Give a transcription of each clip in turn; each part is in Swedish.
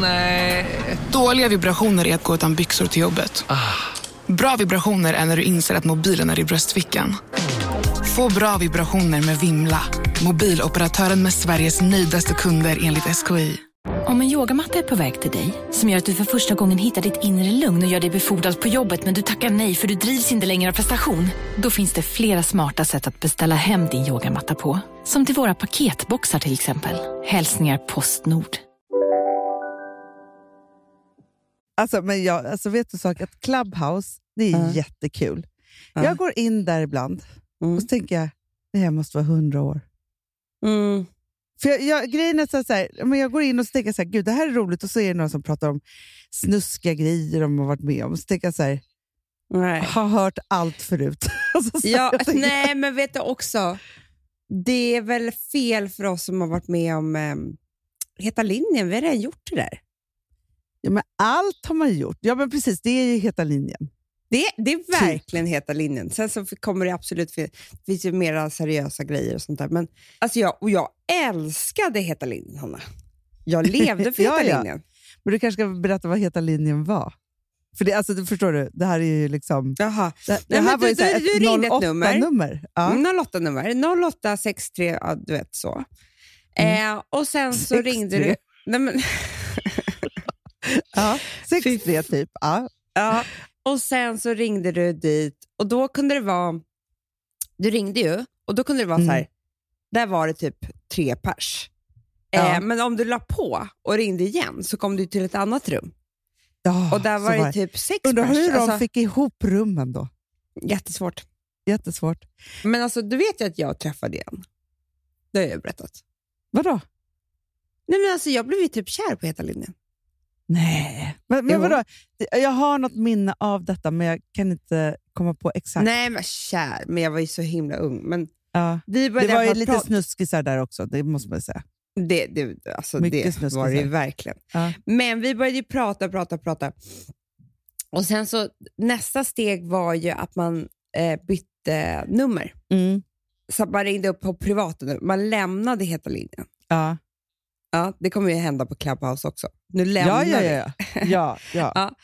Nej. Dåliga vibrationer är att gå utan byxor till jobbet. Bra vibrationer är när du inser att mobilen är i bröstfickan. Få bra vibrationer med Vimla. Mobiloperatören med Sveriges nöjdaste kunder enligt SKI. Om en yogamatta är på väg till dig, som gör att du för första gången hittar ditt inre lugn och gör dig befordrad på jobbet men du tackar nej för du drivs inte längre av prestation. Då finns det flera smarta sätt att beställa hem din yogamatta på. Som till våra paketboxar till exempel. Hälsningar Postnord. Alltså, men jag, alltså vet du sak? Att Clubhouse, det är jättekul. Jag går in där ibland och så tänker jag, det här måste vara hundra år. Mm. För jag, jag, grejen är så här, men jag går in och så tänker jag så här, gud det här är roligt och så är det någon som pratar om snuskiga grejer de har varit med om. Så tänker jag så här, Nej. har hört allt förut. Alltså, så Ja, jag tänker- nej, men vet du också, det är väl fel för oss som har varit med om eh, Heta linjen. Vi har redan gjort det där. Ja, men allt har man gjort. Ja men precis, det är ju heta linjen. Det, det är verkligen Heta linjen. Sen så kommer det absolut det finns ju mera seriösa grejer och sånt där. Men alltså jag, och jag älskade Heta linjen, Hanna. Jag levde för Ja, Heta ja. linjen. Men du kanske ska berätta vad heta linjen var? För det, alltså, du förstår du, det här är ju liksom... Jaha. Det, det här var ju du- så här du- du ringde ett nummer. 08-nummer. Ja. 08-nummer, 0863, ja, du vet så. Eh, och sen så 63. ringde du... Nej, men, Ja. 63 typ. Ja. Ja, och sen så ringde du dit och då kunde det vara... Du ringde ju och då kunde det vara Mm. så här, där var det typ tre pers. Ja. Eh, men om du la på och ringde igen så kom du till ett annat rum Ja, och där var det typ sex Undrar pers. hur de Alltså, fick ihop rummen då. Jättesvårt. Jättesvårt. Men alltså, du vet ju att jag träffade igen. Det har jag berättat. Vadå? Nej, men alltså, jag blev ju typ kär på Heta linjen. Nej. Men, men vadå? Jag har något minne av detta, men jag kan inte komma på exakt. Nej, men kär, men jag var ju så himla ung. Men Ja. vi började Det var ju lite snuskisar där också, det måste man säga. Det, det, alltså Mycket det snuskisar. var det ju verkligen. Ja. Men vi började ju prata, prata, prata. Och sen så nästa steg var ju att man eh, bytte nummer. Mm. Så man ringde upp på privata nummer. Man lämnade Heta linjen. Ja. Ja, det kommer ju hända på Clubhouse också. Nu lämnar ja, vi. ja, ja. ja, ja. Ja.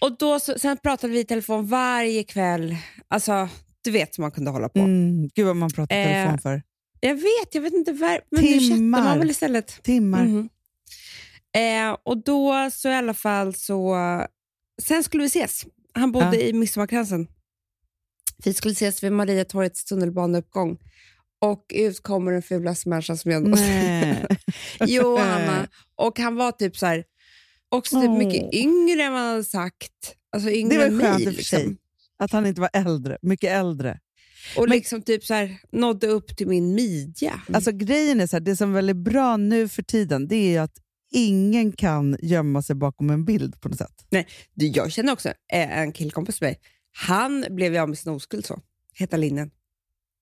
Och då så, sen pratade vi i telefon varje kväll. Alltså, du vet som man kunde hålla på. Mm. Gud vad man pratar i Eh, telefon för. Jag vet, jag vet inte var, men nu chattar Timmar. man väl istället. Timmar. Mhm. Eh, och då så i alla fall så... Sen skulle vi ses. Han bodde Ja. i Midsommarkransen. Vi skulle ses vid Mariatorgets tunnelbaneuppgång. Och ut kommer den fulaste människan som jag någonsin... Nej. Jo, Hanna. Och han var typ så här, också typ Åh. mycket yngre än vad han hade sagt. Alltså yngre Det var skönt mig. Liksom. Att han inte var äldre, mycket äldre. Och Men- liksom typ så här, nådde upp till min midja. Alltså grejen är så här, det som är väldigt bra nu för tiden, det är att ingen kan gömma sig bakom en bild på något sätt. Du, jag känner också eh, en killkompis med mig. Han blev ju av med sin oskuld så. Heta linjen.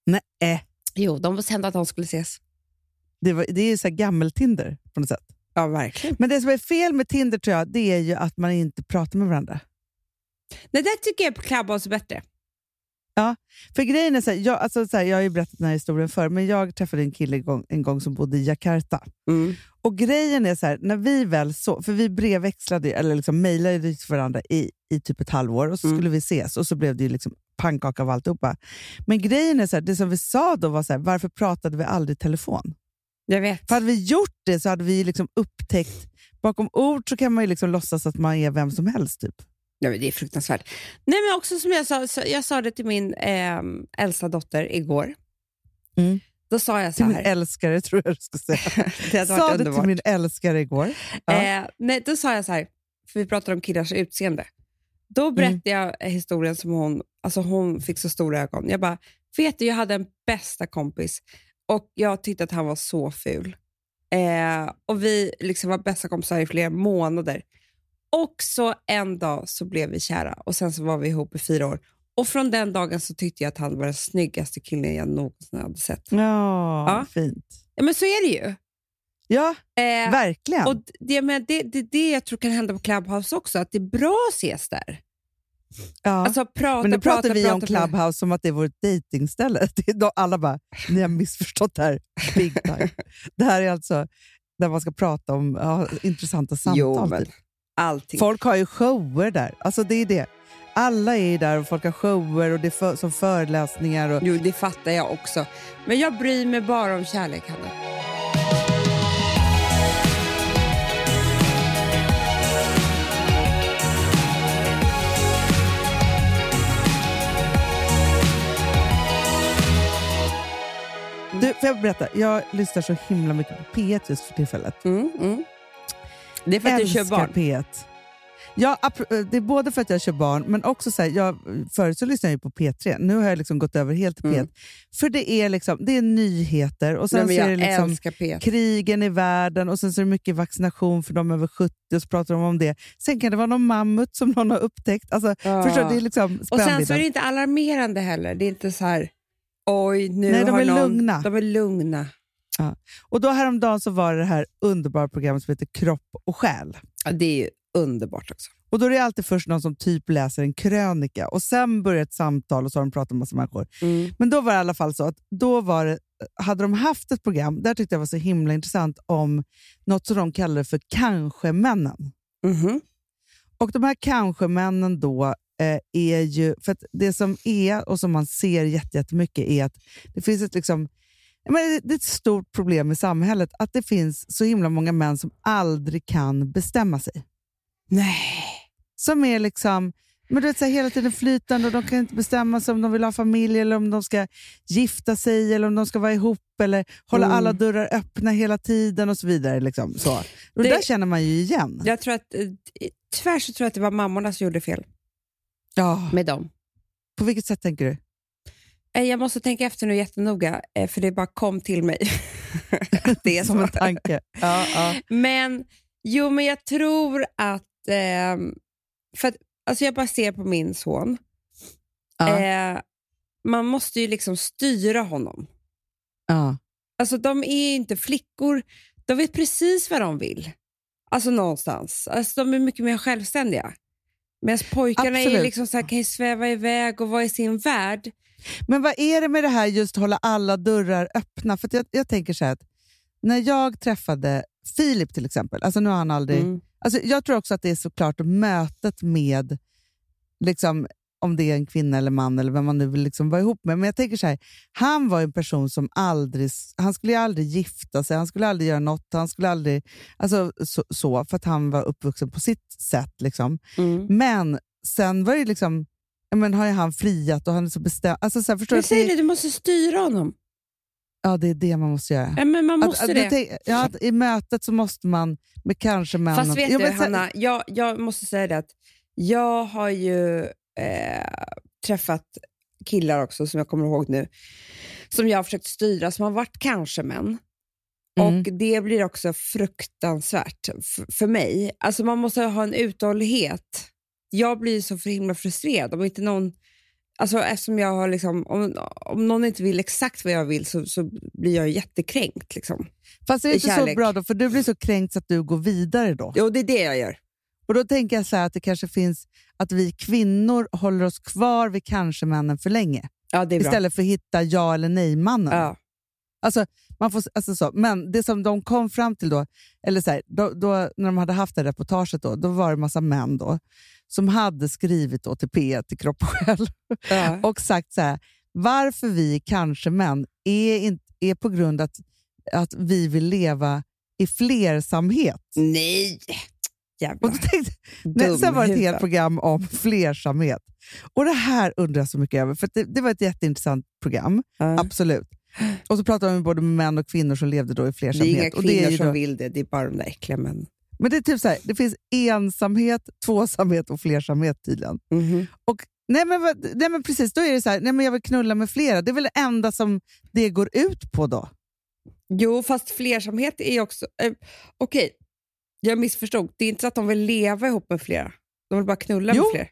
Nej, Jo, de bestämde att de skulle ses. det, var, det är ju så gammel-Tinder på något sätt. Ja, verkligen. Men det som är fel med Tinder tror jag, det är ju att man inte pratar med varandra. Det tycker jag på Clubhouse är bättre. För grejen är så här, jag, alltså så här, jag har ju berättat den här historien förr, men jag träffade en kille en gång, en gång som bodde i Jakarta. Mm. Och grejen är så här, när vi väl så, för vi brevväxlade, eller liksom mejlade till varandra i, i typ ett halvår och så Mm. skulle vi ses och så blev det ju liksom pannkaka av alltihopa. Men grejen är så här, det som vi sa då var så här, varför pratade vi aldrig i telefon? Jag vet. För hade vi gjort det så hade vi liksom upptäckt, bakom ord så kan man ju liksom låtsas att man är vem som helst. Typ. Men det är fruktansvärt. Nej, men också som jag sa, jag sa det till min eh, äldsta dotter igår. Mm. Då sa jag så Till min här. älskare tror jag du ska säga. det Sa det till underbart. min älskare igår. Ja. Eh, nej, då sa jag så här, för vi pratade om killars utseende. Då Mm. berättade jag historien som hon, alltså hon fick så stora ögon. Jag bara, vet du, jag hade en bästa kompis och jag tyckte att han var så ful. Eh, och vi liksom var bästa kompisar i flera månader. Och så en dag så blev vi kära och sen så var vi ihop i fyra år. Och från den dagen så tyckte jag att han var den snyggaste killen jag någonsin hade sett. Ja, Ja. fint. Ja, men så är det ju. Ja, Eh, verkligen. och det, men det, det, det jag tror kan hända på Clubhouse också, att det är bra att ses där. ja. Alltså prata, Men nu pratar prata, vi prata, om. Clubhouse som att det är vårt dejtingställe. Alla bara, ni har missförstått det här big time. det här är alltså där man ska prata om ja, intressanta samtal. Jo, men typ. allting. Folk har ju shower där. Alltså det är det. Alla är där och folk har shower och det för, som föreläsningar. Och, Jo, det fattar jag också. Men jag bryr mig bara om kärlek, Hanna. du, får jag berätta? Jag lyssnar så himla mycket på P1 just för tillfället. Mm, mm. Det är för att du kör Älskar barn. P1. Ja, ap- det är både för att jag kör barn, men också så här, jag, förut så lyssnade jag ju på P3. Nu har jag liksom gått över helt till P1. Mm. För det är, liksom, det är nyheter och sen så är jag det liksom P1. krigen i världen och sen så är det mycket vaccination för de över 70 och så pratar de om det. Sen kan det vara någon mammut som någon har upptäckt. Alltså, Ja. Förstår? Det är liksom Och sen så är det inte alarmerande heller. Det är inte så här, oj, nu Nej, de är någon... lugna. De är lugna. Och då häromdagen så var det det här underbara programmet som heter Kropp och själ. Ja, det är underbart också. Och då är det alltid först någon som typ läser en krönika och sen börjar ett samtal och så har de pratat med massa människor. Mm. Men då var det i alla fall så att då var det, hade de haft ett program, där tyckte jag var så himla intressant, om något som de kallade för kanske-männen. Mhm. Och de här kanske-männen då eh, är ju, för det som är och som man ser jätte- jättemycket är att det finns ett liksom men det är ett stort problem i samhället att det finns så himla många män som aldrig kan bestämma sig. Nej. Som är liksom men du vet, så här, hela tiden flytande och de kan inte bestämma sig om de vill ha familj eller om de ska gifta sig eller om de ska vara ihop eller hålla Mm. alla dörrar öppna hela tiden och så vidare. Liksom, så. Och det, där känner man ju igen. Jag tror att, eh, tyvärr så tror jag att det var mammorna som gjorde fel Ja. med dem. På vilket sätt tänker du? Eh, Jag måste tänka efter nu jättenoga, eh, för det bara kom till mig. det är Som en tanke. Ja, ja. Men, jo, men jag tror att... ehm, för att alltså jag bara ser på min son. Ja. Eh, man måste ju liksom styra honom. Ja. Alltså de är inte flickor, de vet precis vad de vill. Alltså någonstans. Alltså de är mycket mer självständiga. Medan pojkarna är liksom så här, kan ju sväva iväg och vara i sin värld. Men vad är det med det här just hålla alla dörrar öppna? För jag, jag tänker så här att när jag träffade Filip till exempel, alltså nu har han aldrig... Mm. Alltså jag tror också att det är såklart mötet med, liksom, om det är en kvinna eller man eller vem man nu vill liksom vara ihop med. Men jag tänker så här, han var en person som aldrig, han skulle aldrig gifta sig, han skulle aldrig göra något, han skulle aldrig, alltså så, så för att han var uppvuxen på sitt sätt. Liksom. Mm. Men sen var det liksom, men har ju han friat och han är så bestämd. Alltså, så här, förstår du? säger det, du måste styra honom. Ja, det är det man måste göra. Ja, men man måste att, det. tänk- ja, I mötet så måste man med kanske männen... Fast vet Jo, du, Hanna, jag, jag måste säga det att jag har ju eh, träffat killar också, som jag kommer ihåg nu, som jag har försökt styra, som har varit kanske män. Mm. Och det blir också fruktansvärt för mig. Alltså man måste ha en uthållighet. Jag blir så för himla frustrerad om inte någon Alltså eftersom jag har liksom, om, om någon inte vill exakt vad jag vill så, så blir jag jättekränkt. Liksom. Fast det är i inte så kärlek. bra då, för du blir så kränkt så att du går vidare då. Jo, det är det jag gör. Och då tänker jag så här att det kanske finns att vi kvinnor håller oss kvar vid kanske-männen för länge. Ja, det är bra. Istället för att hitta ja eller nej-mannen. Ja. Alltså, man får, alltså så. Men det som de kom fram till då, eller så här, då, då, när de hade haft det reportaget, då, då var det en massa män då, som hade skrivit då till P1, till Kropp och Själ, Ja. och sagt så här, varför vi kanske män är, in, är på grund att, att vi vill leva i flersamhet. Nej! Jävla Och tänkte, Nej, sen var det ett helt program om flersamhet. Och det här undrar jag så mycket över, för det, det var ett jätteintressant program, Ja. absolut. Och så pratade de med både män och kvinnor som levde då i Det är flersamhet. inga och det är kvinnor ju som då, vill det, det är bara de där äckliga männen. Men det är typ så här, det finns ensamhet, tvåsamhet och flersamhet tydligen. Mhm. Nej men, nej men precis, då är det så här, nej men jag vill knulla med flera. Det är väl det enda som det går ut på då? Jo, fast flersamhet är också... Eh, Okej, jag missförstod. Det är inte så att de vill leva ihop med flera. De vill bara knulla Jo. med fler.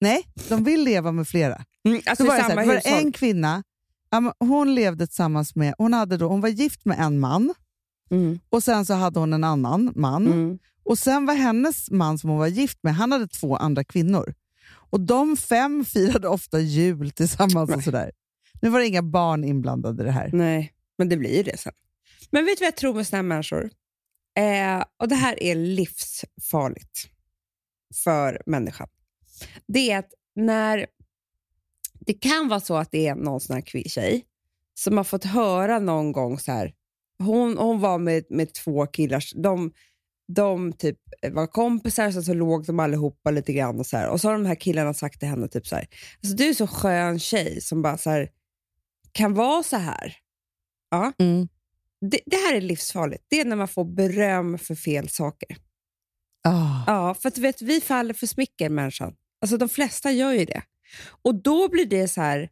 Nej, de vill leva med flera. Mm, alltså Så var det, så här, var det hushåll. en kvinna, hon levde tillsammans med, hon, hade då, hon var gift med en man Mm. och sen så hade hon en annan man. Mm. Och sen var hennes man som hon var gift med, han hade två andra kvinnor. Och de fem firade ofta jul tillsammans och sådär. Nu var det inga barn inblandade i det här. Nej, men det blir ju det sen. Men vet du vad jag tror med såna här människor? Eh, och Det här är livsfarligt för människan. Det är att när det kan vara så att det är någon sån här tjej som har fått höra någon gång så här, hon, hon var med, med två killar, de, de typ var kompisar, så, så låg de allihopa lite grann och så här. Och så har de här killarna sagt till henne typ så här, alltså, du är så skön tjej som bara så här, kan vara så här. Ja. Mm. Det, det, här är livsfarligt. Det är när man får beröm för fel saker. Oh. Ja, för att vet, vi faller för smicker, människan. Alltså de flesta gör ju det. Och då blir det så här,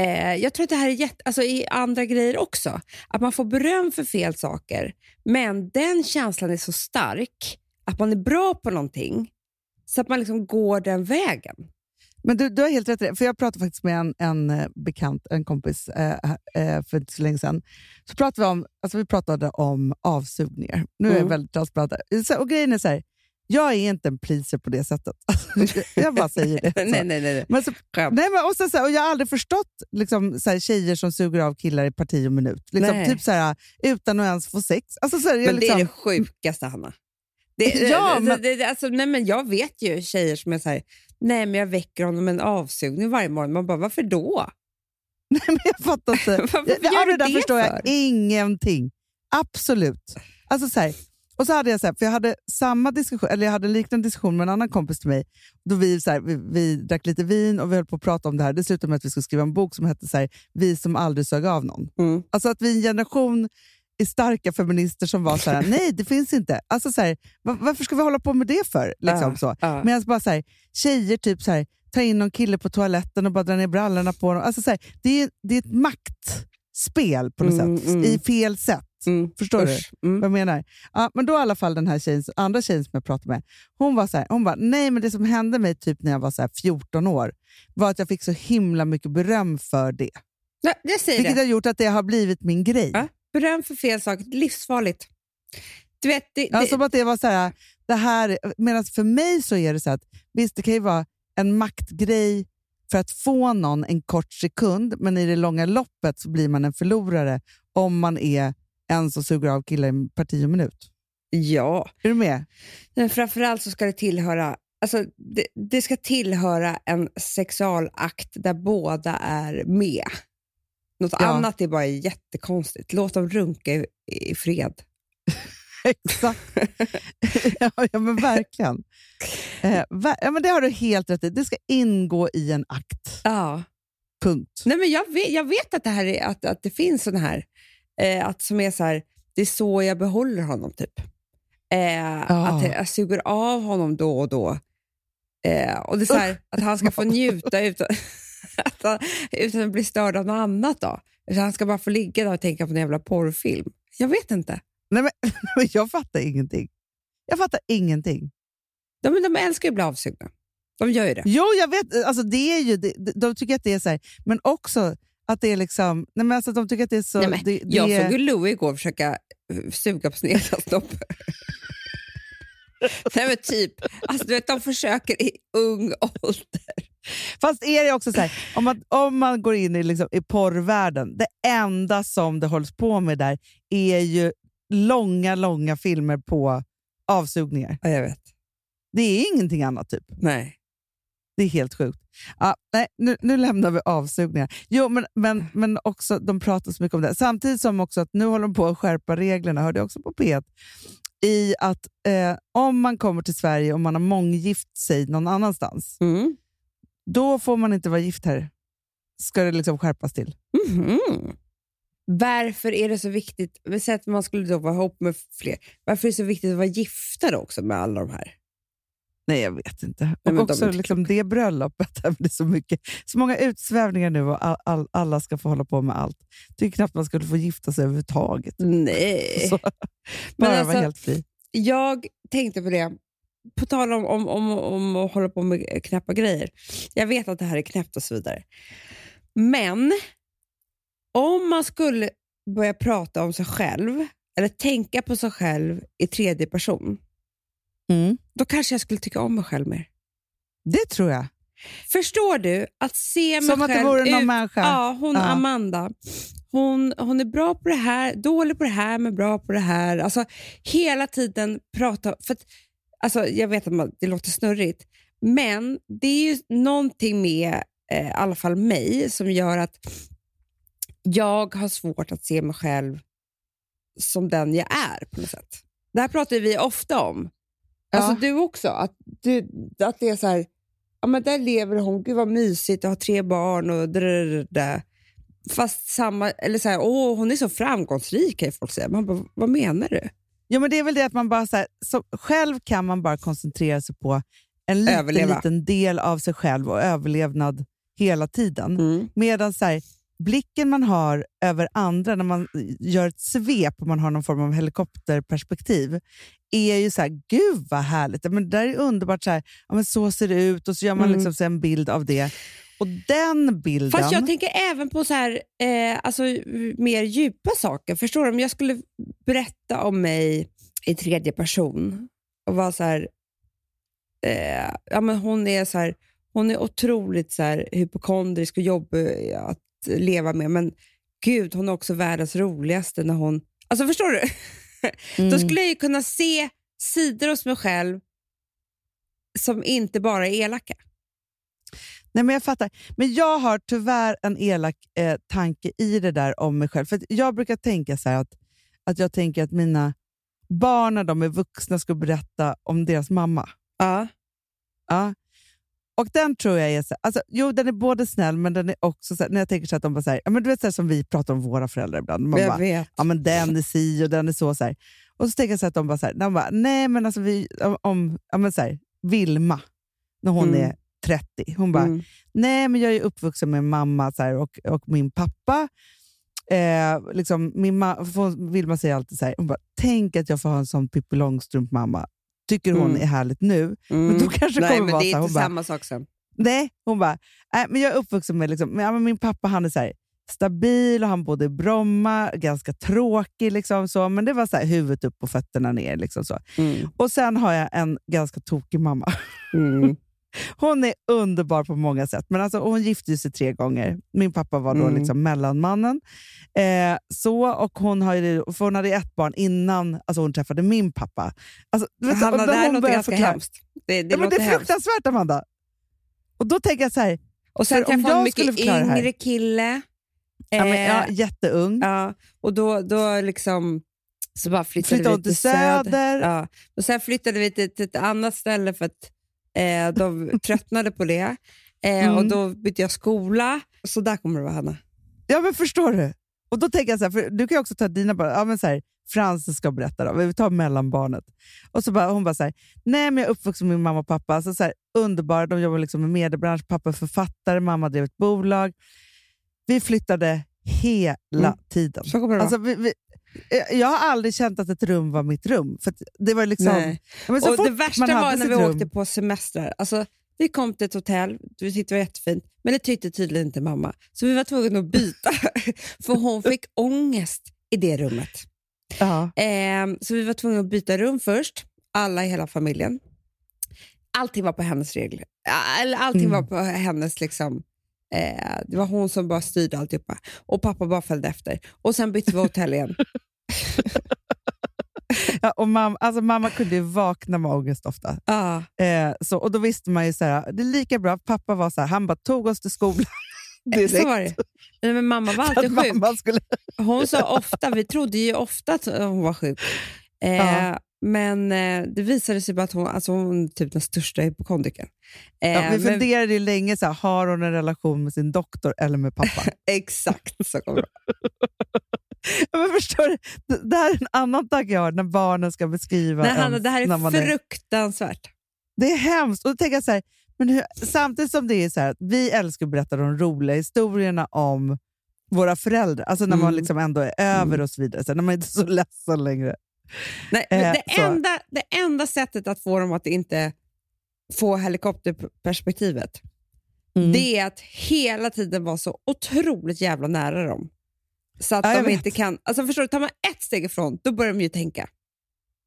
eh, jag tror att det här är jätte, alltså i andra grejer också, att man får beröm för fel saker, men den känslan är så stark att man är bra på någonting, så att man liksom går den vägen. Men du, du har helt rätt för jag pratade faktiskt med en, en eh, bekant, en kompis, eh, eh, för inte så länge sedan. Så pratade vi, om, alltså vi pratade om avsugningar. Nu är jag mm. väldigt transparent. Och grejen är så här, jag är inte en pleaser på det sättet. jag bara säger det. nej, nej, nej. Men så, nej men, och så, och jag har aldrig förstått liksom, så här, tjejer som suger av killar i parti och minut. Liksom, typ så här, utan att ens få sex. Alltså, så här, men liksom... det är det sjukaste, Hanna. Det, ja, men... det, det, alltså, nej, men jag vet ju tjejer som är så här, nej men jag väcker honom med en avsugning varje morgon. Man bara, varför då? Nej, men jag fattar inte. varför gör ja, det där förstår för? jag ingenting. Absolut. Alltså så här, och så hade jag så här, för jag hade samma diskussion, eller jag hade en liknande diskussion med en annan kompis till mig. Då vi, så här, vi, vi drack lite vin och vi höll på att prata om det här. Det slutade med att vi skulle skriva en bok som hette så här, Vi som aldrig sög av någon. Mm. Alltså att vi är en generation i starka feminister som var så här, nej det finns inte. Alltså så här, var, varför ska vi hålla på med det för? Liksom, uh, så. Uh. Medan bara så här, tjejer typ så här, tar in någon kille på toaletten och bara drar ner brallorna på honom. Alltså så här, det, är, det är ett maktspel på något mm, sätt, mm. i fel sätt. Mm. Förstår Usch. du mm. vad jag menar? Ja, men då i alla fall den här tjejen, andra tjejen som jag pratade med, hon var så här, hon bara, nej men det som hände mig typ när jag var så 14 år var att jag fick så himla mycket beröm för det. Ja, jag säger Vilket det. har gjort att det har blivit min grej. Ja, beröm för fel sak, livsfarligt. Du vet, det, det... Alltså att det var så här, det här, medan för mig så är det så att, visst det kan ju vara en maktgrej för att få någon en kort sekund, men i det långa loppet så blir man en förlorare om man är en som suger av killar i parti och minut. Ja. Är du med? Men framförallt så ska det tillhöra Alltså, det, det, ska tillhöra en sexualakt där båda är med. Något ja. annat är bara jättekonstigt. Låt dem runka i, i fred. Exakt. ja, ja, men verkligen. Eh, ver ja, men det har du helt rätt i. Det ska ingå i en akt. Ja. Punkt. Nej, men jag, vet, jag vet att det, här är, att, att det finns sådana här Eh, att som är så här, det är så jag behåller honom. typ. Eh, oh. Att jag suger av honom då och då. Eh, och det är så här, att han ska få njuta utan, att han, utan att bli störd av något annat. Då. han ska bara få ligga där och tänka på en jävla porrfilm. Jag vet inte. Nej, men, jag fattar ingenting. Jag fattar ingenting. De, de älskar ju att bli avsugna. De gör ju det. Jo, jag vet. Alltså, det är ju, de, de tycker att det är så här, men också att det är liksom... Nej, men alltså, de tycker att det är så... Nej, men, det, jag är... såg ju Louie igår försöka eh, suga på snopp. Nej men typ, alltså, du vet, de försöker i ung ålder. Fast är det också så här, om man, om man går in i, liksom, i porrvärlden, det enda som det hålls på med där är ju långa, långa filmer på avsugningar. Ja, jag vet. Det är ingenting annat typ. Nej. Det är helt sjukt. Ja, nej, nu, nu lämnar vi avsugningar. Jo, men, men, men också, de pratar så mycket om det. Samtidigt som också att nu håller de på att skärpa reglerna, hörde jag också på P1, i att eh, om man kommer till Sverige och man har månggift sig någon annanstans, mm. då får man inte vara gift här. Ska det liksom skärpas till. Mm. Varför är det så viktigt, säg att man skulle då vara ihop med fler, varför är det så viktigt att vara gifta också med alla de här? Nej, jag vet inte. Nej, och också liksom det bröllopet. Det är så, mycket, så många utsvävningar nu och all, all, alla ska få hålla på med allt. Jag tycker knappt man skulle få gifta sig överhuvudtaget. Nej. Så, bara alltså, vara helt fri. Jag tänkte på det, på tal om, om, om, om att hålla på med knäppa grejer. Jag vet att det här är knäppt och så vidare. Men om man skulle börja prata om sig själv, eller tänka på sig själv i tredje person, Mm. Då kanske jag skulle tycka om mig själv mer. Det tror jag. Förstår du? Att se mig Som själv att det vore någon ut, människa. Ja, hon ja. Amanda. hon, hon är bra på det här, dålig på det här, men bra på det här. Alltså hela tiden prata, för att, alltså, jag vet att man, det låter snurrigt, men det är ju någonting med eh, i alla fall mig som gör att jag har svårt att se mig själv som den jag är på något sätt. Det här pratar vi ofta om. Alltså du också, att, du, att det är så här, ja men där lever hon, gud vad mysigt, och har tre barn och drrrr, Fast samma, eller så här, åh hon är så framgångsrik kan folk säga. Man bara, vad menar du? Ja, men det är väl det att man bara så här, så själv kan man bara koncentrera sig på en liten, liten del av sig själv och överlevnad hela tiden. Mm. Medan så här, blicken man har över andra när man gör ett svep och man har någon form av helikopterperspektiv är ju så här, gud vad härligt, men det där är underbart, så, här, ja, men så ser det ut och så gör man Mm. liksom så en bild av det. Och den bilden... Fast jag tänker även på så här, eh, alltså, mer djupa saker. Förstår du? Om jag skulle berätta om mig i tredje person och vara så här, eh, ja, men hon är så här, hon är otroligt så här, hypokondrisk och jobbig att leva med, men gud, hon är också världens roligaste när hon... Alltså förstår du? Då Mm. skulle jag ju kunna se sidor hos mig själv som inte bara är elaka. Nej, men jag fattar. Men jag har tyvärr en elak eh, tanke i det där om mig själv. För jag brukar tänka så här att, att jag tänker att mina barn när de är vuxna ska berätta om deras mamma. Ja. Ja. Och den tror jag är så, alltså, jo, den är både snäll, men den är också så när jag tänker så att de bara så här, ja, men du vet så som vi pratar om våra föräldrar ibland. Man Jag bara, vet. ja, men den är si och den är så. så här. Och så tänker jag så att de bara, så här, de bara nej men alltså vi, om- om, ja, men så Vilma, när hon Mm. är 30, hon bara, Mm. nej men jag är uppvuxen med mamma så och, och min pappa. Eh, liksom, min ma- Vilma säger alltid så här, hon bara, tänk att jag får ha en sån Pippi Långstrump-mamma. Tycker hon Mm. är härligt nu. Mm. Men då kanske det Nej, kommer men vara det är inte bara, samma sak sen. Nej, hon bara, nej, men jag är uppvuxen med, liksom, men, ja, men min pappa han är så här, stabil och han bodde i Bromma, ganska tråkig, liksom, så, men det var så här, huvudet upp och fötterna ner. Liksom, så. Mm. Och sen har jag en ganska tokig mamma. Hon är underbar på många sätt, men alltså, hon gifte sig tre gånger. Min pappa var då Mm. liksom mellanmannen. Eh, så, och hon, har för hon hade ett barn innan alltså, hon träffade min pappa. Alltså, vet, Hanna, det här låter ganska förklara- hemskt. Det, det Ja, men det är hemskt. fruktansvärt, Amanda. Och då tänker jag så här, Och sen träffade hon en mycket det här- yngre kille. ja, men, ja, Eh, jätteung. ja, och då, då liksom så bara flyttade, Flyttade vi till Söder. Ja. Och sen flyttade vi till, till ett annat ställe för att eh, de tröttnade på det. Eh, Mm. Och Då bytte jag skola. Så där kommer det vara, Hanna. Ja, men förstår du? Och då tänker jag så här, för du kan ju också ta dina barn. Ja, men så här, Frances ska berätta då. Vi tar mellanbarnet. Och så bara, hon bara så här, nej men jag är uppvuxen med min mamma och pappa. Alltså så här, underbara, de jobbar liksom med mediebransch. Pappa är författare, mamma drev ett bolag. Vi flyttade hela Mm. tiden. Så kommer det Alltså, vi, vi, jag har aldrig känt att ett rum var mitt rum. För det var liksom, Nej. Men så och det värsta var när vi rum- åkte på semestrar. Alltså, vi kom till ett hotell, vi tyckte det var jättefint, men det tyckte tydligen inte mamma. Så vi var tvungna att byta, för hon fick ångest i det rummet. Ja. Ehm, så vi var tvungna att byta rum först, alla i hela familjen. Allting var på hennes regler. Allting Mm. var på hennes... liksom. Eh, det var hon som bara styrde alltihopa. Och pappa bara följde efter. Och sen bytte vi hotell igen. Ja, och mamma, alltså mamma kunde ju vakna med ångest ofta. ah, Eh, så, och då visste man ju så här, det är lika bra. Pappa var så här, han bara tog oss till skolan direkt. så var det. Nej, men mamma var att alltid sjuk. skulle... Hon sa ofta, vi trodde ju ofta att hon var sjuk. Eh, Ja. Men eh, det visade sig bara att hon, alltså hon är typ den största hypokondrikern. Eh, Ja, vi men- funderade ju länge, så här, har hon en relation med sin doktor eller med pappa? Exakt så kommer det. Ja, men förstår du? Det, här är en annan tanke jag har när barnen ska beskriva Nej, Hanna, det här är man fruktansvärt. Det är hemskt. Och jag så här, men hur, samtidigt som det är så här, att vi älskar att berätta de roliga historierna om våra föräldrar, alltså när man Mm. liksom ändå är över och så vidare, så när man inte är så ledsen längre. Nej, Eh, det, enda, det enda sättet att få dem att inte få helikopterperspektivet, Mm. det är att hela tiden vara så otroligt jävla nära dem. Så att Ja, de vet. inte kan... Alltså förstår du, tar man ett steg ifrån, då börjar de ju tänka.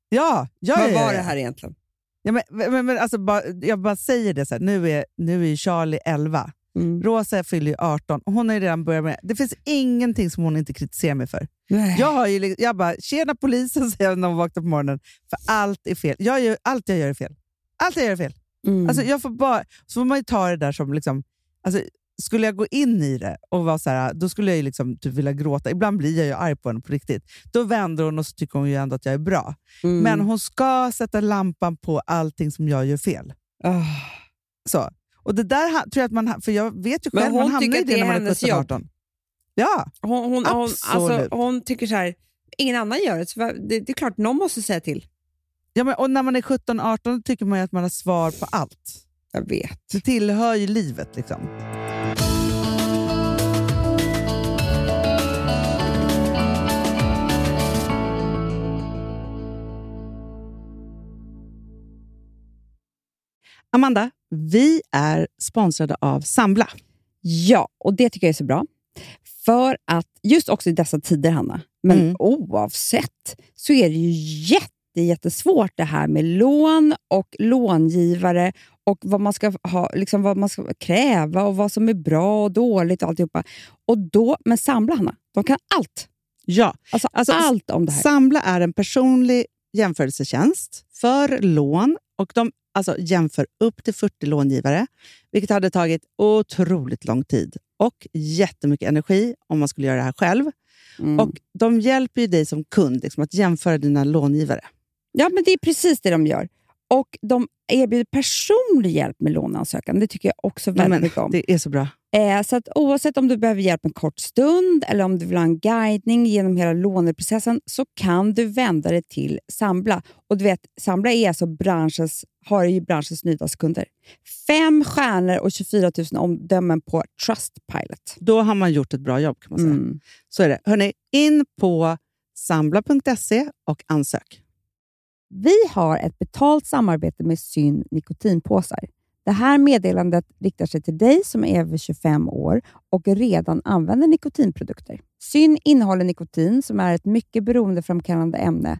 Ja, ja, Vad ja, ja, var det här egentligen? Ja, men, men, men alltså, bara, jag bara säger det, så här, nu, är, nu är Charlie 11. Mm. Rosa fyller ju 18 och hon har ju redan börjat med det. finns ingenting som hon inte kritiserar mig för. Nej. Jag, har ju, jag bara, tjena polisen, säger jag när hon vaknar på morgonen. För allt är fel. Jag gör, allt jag gör är fel. Allt jag gör är fel. Mm. Alltså, jag får bara, så får man ju ta det där som... Liksom, alltså, skulle jag gå in i det och vara så här, då skulle jag ju liksom typ vilja gråta. Ibland blir jag ju arg på henne på riktigt. Då vänder hon och så tycker hon ju ändå att jag är bra. Mm. Men hon ska sätta lampan på allting som jag gör fel. Ah. Så. Och det där tror jag att man... För jag vet ju Men själv, hon man hamnar i det det när är man är hennes 17, jobb. 18. Ja, Hon, hon, hon, alltså, hon tycker så här, ingen annan gör det, så det, det är klart någon måste säga till. ja men, och när man är 17-18 tycker man ju att man har svar på allt. Jag vet. Det tillhör ju livet. liksom. Amanda, vi är sponsrade av Sambla. Ja, och det tycker jag är så bra. För att just också i dessa tider, Hanna, men Mm. oavsett, så är det ju jätte, jättesvårt det här med lån och långivare och vad man ska ha, liksom vad man ska kräva och vad som är bra och dåligt och alltihopa. Och då, men Sambla, Hanna, de kan allt. Ja, Alltså, Alltså, allt om det här. Sambla är en personlig jämförelsetjänst för lån och de alltså, jämför upp till 40 långivare, vilket hade tagit otroligt lång tid och jättemycket energi om man skulle göra det här själv. Mm. Och De hjälper ju dig som kund liksom, att jämföra dina långivare. Ja, men det är precis det de gör. Och de erbjuder personlig hjälp med låneansökan. Det tycker jag också väldigt men, mycket om. det är så bra. Eh, så att oavsett om du behöver hjälp en kort stund eller om du vill ha en guidning genom hela låneprocessen så kan du vända dig till Sambla. Och du vet, Sambla är alltså branschens, har ju branschens nyaste kunder. Fem stjärnor och 24 000 omdömen på Trustpilot. Då har man gjort ett bra jobb kan man säga. Mm. Så är det. Hörrni, in på sambla.se och ansök. Vi har ett betalt samarbete med Syn nikotinpåsar. Det här meddelandet riktar sig till dig som är över 25 år och redan använder nikotinprodukter. Syn innehåller nikotin som är ett mycket beroendeframkallande ämne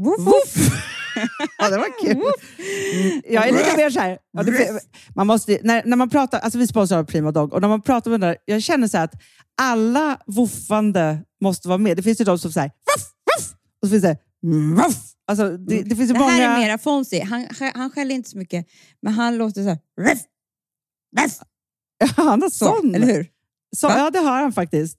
Woof! ja, det var kul. Mm, jag är lite mer så här, ja, det, man måste, när, när man pratar, alltså vi sponsrar Prima Dog och när man pratar med den där, jag känner så att alla woofande måste vara med. Det finns ju de som säger voff, voff, och så finns det voff. Alltså, det, det finns ju Det många... här är mera Fonzie. Han, han skäller inte så mycket, men han låter så här... Ruff, ruff, Han har så, sån. eller hur? Så, ja, det har han faktiskt.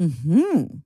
嗯哼。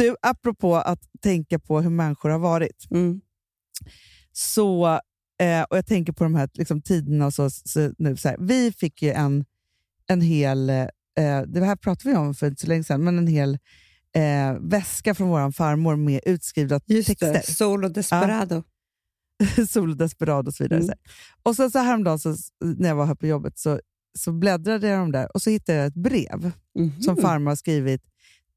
Du, apropå att tänka på hur människor har varit. Mm. Så, eh, och jag tänker på de här liksom, tiderna och så, så nu. Så här, vi fick ju en, en hel, eh, det här pratade vi om för inte så länge sedan, men en hel eh, väska från vår farmor med utskrivna Just texter. det, Solo Desperado. Sol och Desperado och så vidare. Mm. Så här. Och sen så häromdagen så, när jag var här på jobbet så, så bläddrade jag de där och så hittade jag ett brev Mhm. som farmor har skrivit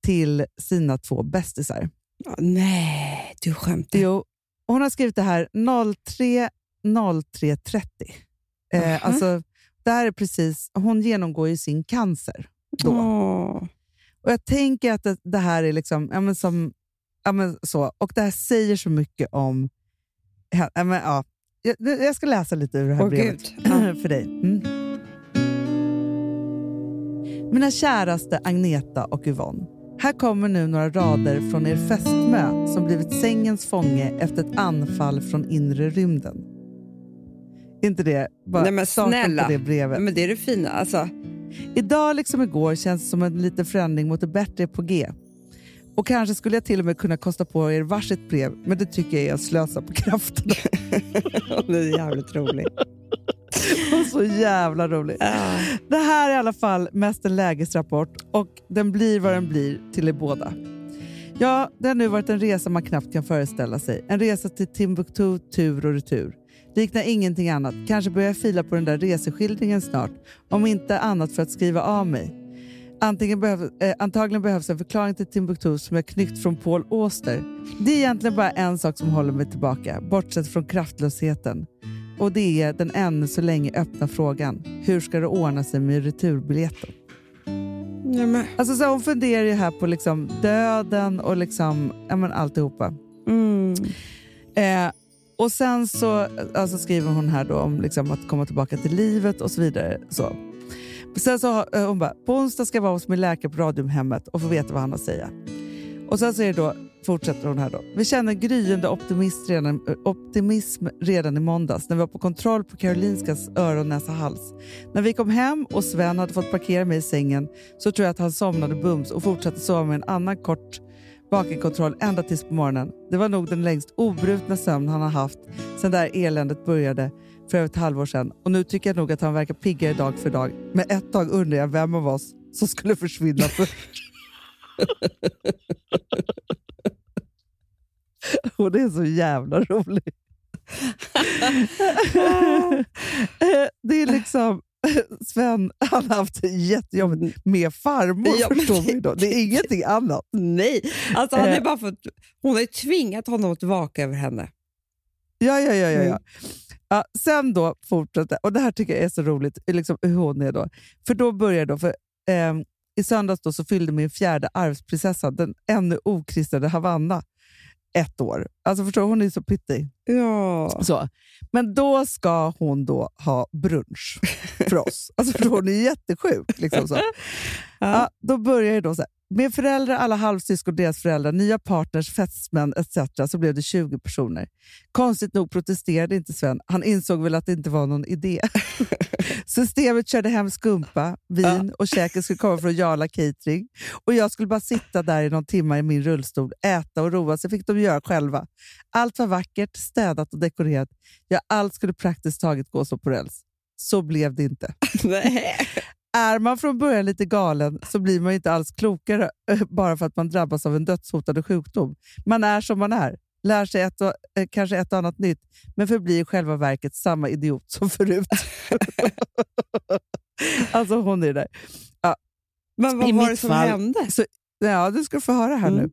till sina två bästisar. Nej, du skämtar. Jo, hon har skrivit det här 03 0330. Aha. Eh, alltså, det här är precis, hon genomgår ju sin cancer då. Åh. Och Jag tänker att det, det här är liksom, ja, men som, ja, men så, och det här säger så mycket om... Ja, men, ja, jag, jag ska läsa lite ur det här Åh, brevet för dig. Mm. Mina käraste Agneta och Yvonne. Här kommer nu några rader från er fästmö som blivit sängens fånge efter ett anfall från inre rymden. inte det bara Nej, men snälla. det brevet? Men det är det fina. Alltså, Idag liksom igår känns det som en liten förändring mot det bättre på G. Och kanske skulle jag till och med kunna kosta på er varsitt brev, men det tycker jag är att slösa på krafterna. det är jävligt roligt. Och så jävla roligt. Det här är i alla fall mest en lägesrapport och den blir vad den blir till er båda. Ja, det har nu varit en resa man knappt kan föreställa sig. En resa till Timbuktu tur och retur. Liknar ingenting annat. Kanske börjar jag fila på den där reseskildringen snart. Om inte annat för att skriva av mig. Antingen behöv, eh, antagligen behövs en förklaring till Timbuktu som jag knyckt från Paul Auster. Det är egentligen bara en sak som håller mig tillbaka, bortsett från kraftlösheten. Och det är den ännu så länge öppna frågan. Hur ska det ordna sig med returbiljetten? Ja, men, Alltså så hon funderar ju här på liksom döden och liksom, ja, men alltihopa. mm. Eh, och sen så alltså skriver hon här då om liksom att komma tillbaka till livet och så vidare. Så. Sen så eh, hon bara, på onsdag ska jag vara hos min läkare på Radiumhemmet och få veta vad han har att säga. Och sen så är det då, fortsätter hon här då. Vi känner gryende optimism redan, optimism redan i måndags när vi var på kontroll på Karolinskas öron, näsa, hals. När vi kom hem och Sven hade fått parkera mig i sängen så tror jag att han somnade bums och fortsatte sova med en annan kort vakenkontroll ända tills på morgonen. Det var nog den längst obrutna sömn han har haft sedan det här eländet började för över ett halvår sedan. Och nu tycker jag nog att han verkar piggare dag för dag. Men ett tag undrar jag vem av oss som skulle försvinna först. Och det är så jävla roligt. det är liksom... Sven han har haft jättejobbigt med farmor, Ja, men då. Det är ingenting annat. Nej, alltså, han Eh. är bara fått, hon har ju tvingat honom att vaka över henne. Ja, ja, ja. ja, ja. Mm. ja sen då fortsätter, och det här tycker jag är så roligt, liksom hur hon är då. För då börjar då, för ehm, i söndags då så fyllde min fjärde arvsprinsessa, den ännu okristade Havanna, ett år. Alltså förstår hon är så pyttig. Ja. Så. Men då ska hon då ha brunch för oss. Alltså förstår hon är jättesjuk. Liksom så. Ja, då börjar det då så här. Med föräldrar, alla halvsyskon, deras föräldrar, nya partners, fästmän etc. så blev det 20 personer. Konstigt nog protesterade inte Sven. Han insåg väl att det inte var någon idé. Systemet körde hem skumpa, vin och käket skulle komma från Jarla Catering. Och jag skulle bara sitta där i någon timme i min rullstol, äta och roa sig fick de göra själva. Allt var vackert, städat och dekorerat. Ja, allt skulle praktiskt taget gå som på räls. Så blev det inte. Nej. Är man från början lite galen så blir man inte alls klokare eh, bara för att man drabbas av en dödshotande sjukdom. Man är som man är, lär sig ett och, eh, kanske ett och annat nytt, men förblir i själva verket samma idiot som förut. alltså hon är där. Men vad I var det som fall- hände? Ja, du ska få höra här Mm. nu.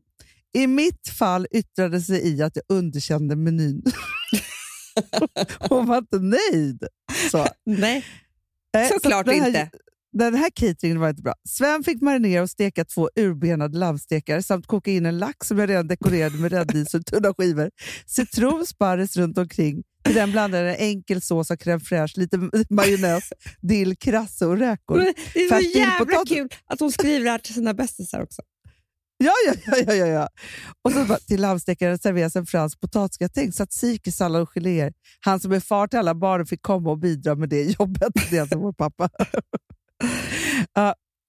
I mitt fall yttrade sig i att jag underkände menyn. hon var inte nöjd. Så. Nej, Eh, så såklart den här, inte. Den här cateringen var inte bra. Sven fick marinera och steka två urbenade lammstekar samt koka in en lax som jag redan dekorerade med rädis och tunna skivor. Citron, sparris runt omkring. Till den blandade jag en enkel sås av crème fraîche, lite majonnäs, dill, krasse och räkor. Men det är så Färsk jävla kul att hon skriver det här till sina bästisar också. Ja, ja, ja. ja, ja. Och så bara, till lammstekaren serveras en fransk potatisgratäng, tzatziki, sallad och geléer. Han som är far till alla barnen fick komma och bidra med det jobbet. Det är alltså vår pappa.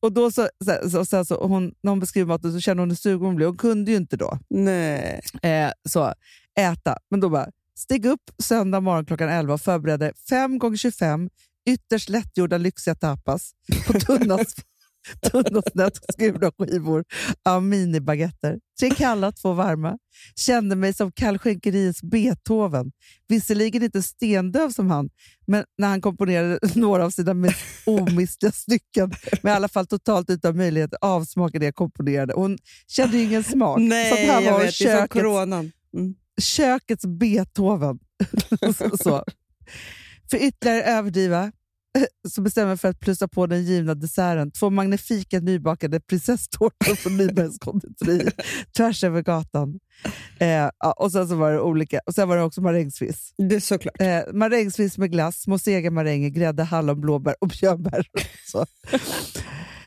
Och då så, så, så, så, så, hon, när hon beskriver maten så känner hon hur sugen hon blir. Hon kunde ju inte då Nej. eh, så, äta. Men då bara, steg upp söndag morgon klockan 11 och förberedde 5 gånger 25 ytterst lättgjorda lyxiga tapas på tunna, tunna snett skurna skivor av minibaguetter. Tre kalla, två varma. Kände mig som kallskänkeriets Beethoven. Visserligen inte stendöv som han, men när han komponerade några av sina mest omistliga stycken, med i alla fall totalt utan möjlighet att avsmaka det jag komponerade. Hon kände ju ingen smak. Nej, så han jag var vet. Det är som kökets, coronan. Mm. kökets Beethoven. så. För ytterligare överdriva så bestämmer jag för att plussa på den givna desserten. Två magnifika nybakade prinsesstårtor från Nybergs konditori tvärs över gatan. Eh, och sen så var det olika. Och sen var det också marängsviss. Det är såklart. Eh, marängsviss med glass, små sega maränger, grädde, hallon, blåbär och björnbär.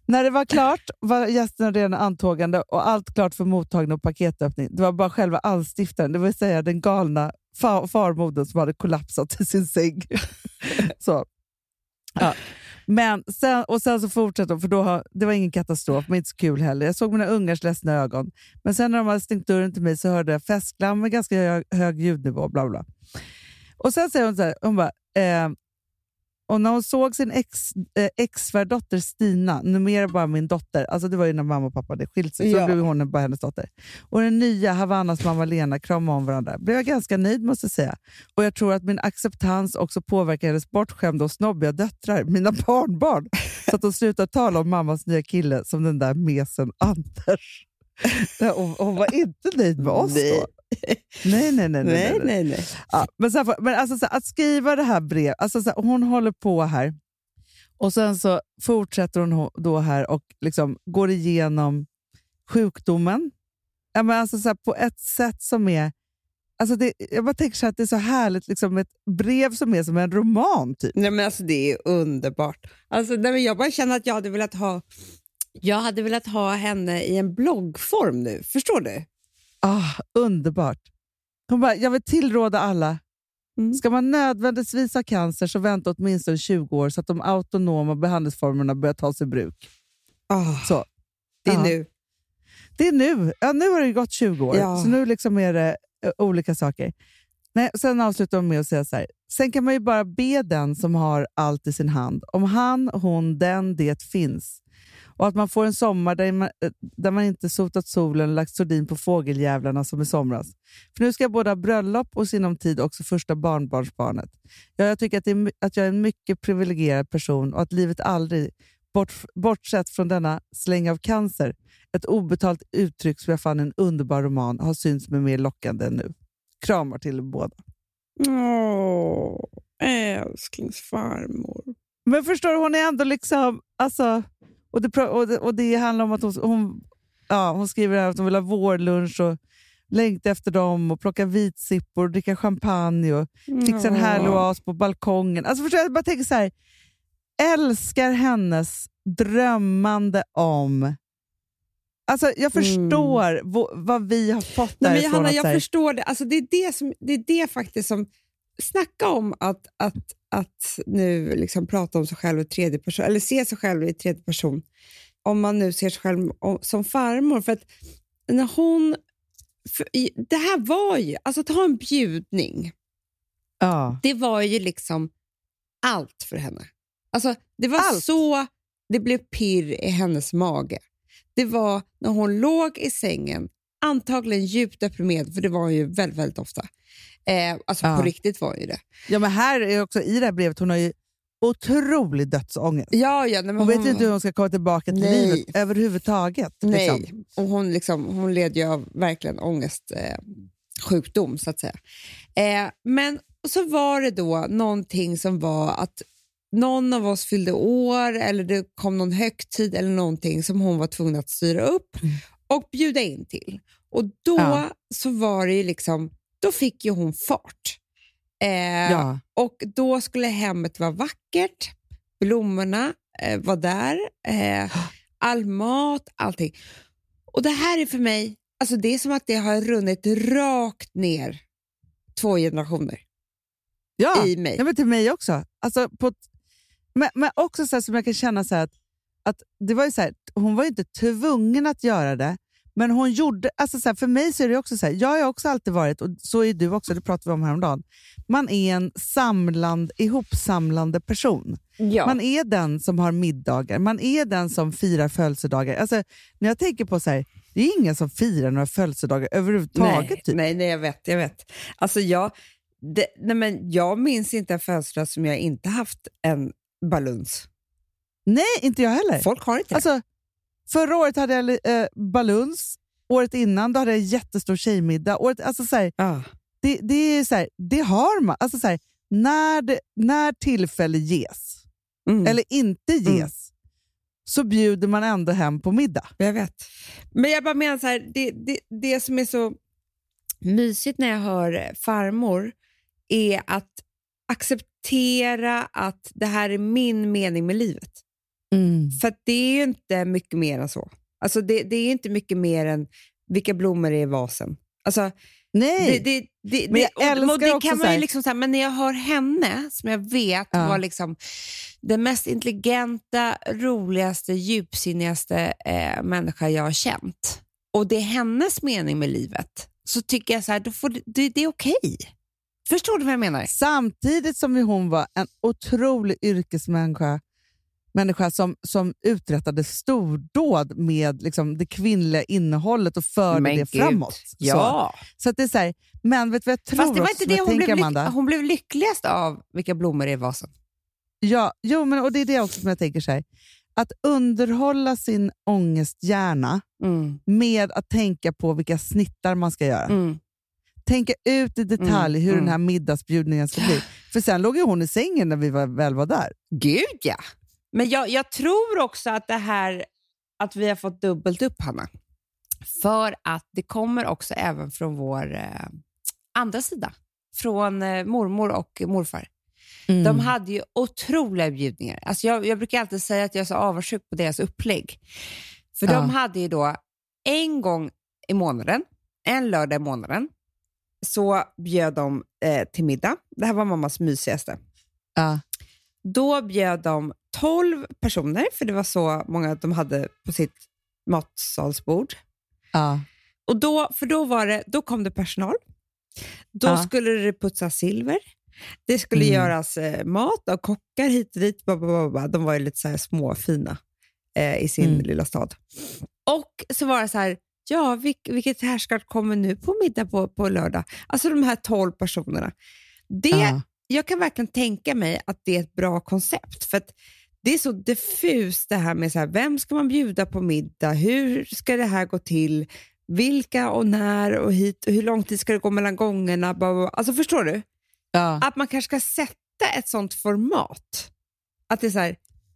När det var klart var gästerna redan antågande och allt klart för mottagning och paketöppning. Det var bara själva anstiftaren, det vill säga den galna fa farmodern som hade kollapsat i sin säng. så. Ja. Men sen, och sen så fortsatte de, för då har, det var ingen katastrof, men inte så kul heller. Jag såg mina ungars ledsna ögon. Men sen när de hade stängt dörren till mig så hörde jag festglam med ganska hög, hög ljudnivå. Bla bla. Och sen säger hon så här, hon bara, eh, och när hon såg sin ex, eh, ex-svärdotter Stina, numera bara min dotter, alltså det var ju när mamma och pappa hade skilt sig, så Ja. blev hon bara hennes dotter. Och den nya Havannas mamma Lena kramade om varandra. blev jag ganska nöjd måste jag säga. Och jag tror att min acceptans också påverkar hennes bortskämda och snobbiga döttrar, mina barnbarn, så att de slutar tala om mammas nya kille som den där mesen Anders. Hon, hon var inte nöjd med oss då. Nej, nej, nej. nej, nej, Nej. Ja, men så här, men alltså, så här, att skriva det här brevet, alltså, så här, hon håller på här och sen så fortsätter hon ho- då här och liksom går igenom sjukdomen. Ja, men alltså, så på ett sätt som är... Alltså det, jag bara tänker så att det är så härligt, liksom ett brev som är som en roman. typ. Nej, men alltså, det är underbart. Alltså, nej, men jag bara känner att jag hade velat ha jag hade velat ha henne i en bloggform nu. Förstår du? Ah, underbart. Hon bara, jag vill tillråda alla. Mm. Ska man nödvändigtvis ha cancer så vänta åtminstone 20 år så att de autonoma behandlingsformerna börjar tas i bruk. Ah, Så. det är Ja. nu. Det är nu. Ja, nu har det gått 20 år, Ja. så nu liksom är det eh, olika saker. Nej, sen avslutar hon med att säga så här. Sen kan man ju bara be den som har allt i sin hand. Om han, hon, den, det finns. Och att man får en sommar där man, eh, där man inte sotat solen och lagt sordin på fågeljävlarna som i somras. För nu ska jag både ha bröllop och sinom tid också första barnbarnsbarnet. Ja, jag tycker att, är, att jag är en mycket privilegierad person och att livet aldrig, bort, bortsett från denna släng av cancer, ett obetalt uttryck som jag fann i en underbar roman har synts med mer lockande än nu. Kramar till båda. Åh, älsklingsfarmor. Men förstår du, hon är ändå liksom... Alltså, och, det, och, det, och det handlar om att hon, hon, ja, hon skriver här att hon vill ha vårlunch och längta efter dem och plocka vitsippor och dricka champagne och fixa en härlig oas på balkongen. Alltså förstår du, jag bara tänker så här, älskar hennes drömmande om... Alltså jag förstår vo- vad vi har fått Nej, men därifrån. Johanna, att så jag här- förstår det. Alltså, det, är det, som, det är det faktiskt som... Snacka om att, att, att nu liksom prata om sig själv i tredje person, eller se sig själv i tredje person. Om man nu ser sig själv om- som farmor. För att när hon... Det här var ju... Alltså att ha en bjudning, ja. det var ju liksom allt för henne. Alltså, det var Allt. så det blev pirr i hennes mage. Det var när hon låg i sängen, antagligen djupt deprimerad, för det var hon ju väldigt, väldigt ofta. Eh, alltså Ja. på riktigt var hon ju det. ja, men här är också i det här brevet, hon har ju otrolig dödsångest. Ja, ja, men Hon vet inte hur hon ska komma tillbaka till Nej. livet överhuvudtaget. Nej, Liksom. och hon, liksom, hon led ju av verkligen ångestsjukdom, eh, sjukdom, så att säga. Eh, men så var det då någonting som var att någon av oss fyllde år eller det kom någon högtid eller någonting som hon var tvungen att styra upp och bjuda in till. Och då Ja. så var det ju liksom, då fick ju hon fart. Eh, Ja. och då skulle hemmet vara vackert, blommorna eh, var där, eh, all mat, allting. Och det här är för mig, alltså det är som att det har runnit rakt ner två generationer Ja. i mig. Ja, men till mig också. Alltså, på men, men också så som jag kan känna så här att, att det var ju så här, hon var ju inte tvungen att göra det, Men hon gjorde, alltså så här, för mig så är det också så här, jag har också alltid varit, och så är du också, det pratade vi om häromdagen, man är en samland, ihopsamlande person. Ja. Man är den som har middagar, man är den som firar födelsedagar. Alltså, när jag tänker på så här, det är ingen som firar några födelsedagar överhuvudtaget. nej, typ. nej, nej, jag vet. Jag vet. Alltså jag, det, nej, men jag minns inte en födelsedag som jag inte haft en baluns. Nej, inte jag heller. Folk har inte det. Alltså, förra året hade jag eh, baluns, året innan då hade jag jättestor tjejmiddag. Året, alltså, så här, ja. det, det, är så här, det har man. Alltså, så här, när, det, när tillfälle ges, mm. eller inte ges, Mm. så bjuder man ändå hem på middag. Jag vet. Men jag bara menar så här, det, det, det som är så mysigt när jag hör farmor är att acceptera att det här är min mening med livet. För att det är ju inte mycket mer än så. Alltså det, det är inte mycket mer än vilka blommor är i vasen. Alltså, Nej, det, det, det, Men jag det, och- älskar och det också kan man ju liksom så här, Men när jag hör henne, som jag vet Ja. var liksom den mest intelligenta, roligaste, djupsinnigaste eh, människa jag har känt, och det är hennes mening med livet, så tycker jag så här, då får, det, det, det är okej. Förstår du vad jag menar? Samtidigt som hon var en otrolig yrkesmänniska människa som, som uträttade stordåd med liksom, det kvinnliga innehållet och förde Men det gud, framåt. Så, Ja. så att det är så här, men vet du vad jag tror Fast det var inte det hon blev, Amanda? hon blev lyckligast av, vilka blommor i vasen. Ja, jo, men, och det är det också som jag tänker så här, att underhålla sin ångesthjärna Mm. med att tänka på vilka snittar man ska göra. Mm. Tänka ut i detalj Mm, hur mm. den här middagsbjudningen ska bli. För sen låg ju hon i sängen när vi var, väl var där. Gud ja! Men jag, jag tror också att det här att vi har fått dubbelt upp, Hanna. För att det kommer också även från vår eh, andra sida. Från eh, mormor och morfar. De hade ju otroliga bjudningar. Alltså jag, jag brukar alltid säga att jag är så avundsjuk på deras upplägg. För Ja. de hade ju då en gång i månaden, en lördag i månaden, så bjöd de eh, till middag. Det här var mammas mysigaste. Ja. Då bjöd de 12 personer, för det var så många de hade på sitt matsalsbord. Ja. Och då, för då, var det, då kom det personal. Då Ja. skulle det putsas silver. Det skulle Mm. göras eh, mat av kockar hit och dit. Bla, bla, bla, bla. De var ju lite så här småfina eh, i sin Mm. lilla stad. Och så var det så här, ja, vilk, vilket härskap kommer nu på middag på, på lördag? Alltså de här 12 personerna. Det, Ja. Jag kan verkligen tänka mig att det är ett bra koncept. För att det är så diffust det här med så här, vem ska man bjuda på middag? Hur ska det här gå till? Vilka och när och hit? Och hur lång tid ska det gå mellan gångerna? Alltså förstår du? Ja. Att man kanske ska sätta ett sånt format. Att det är så här,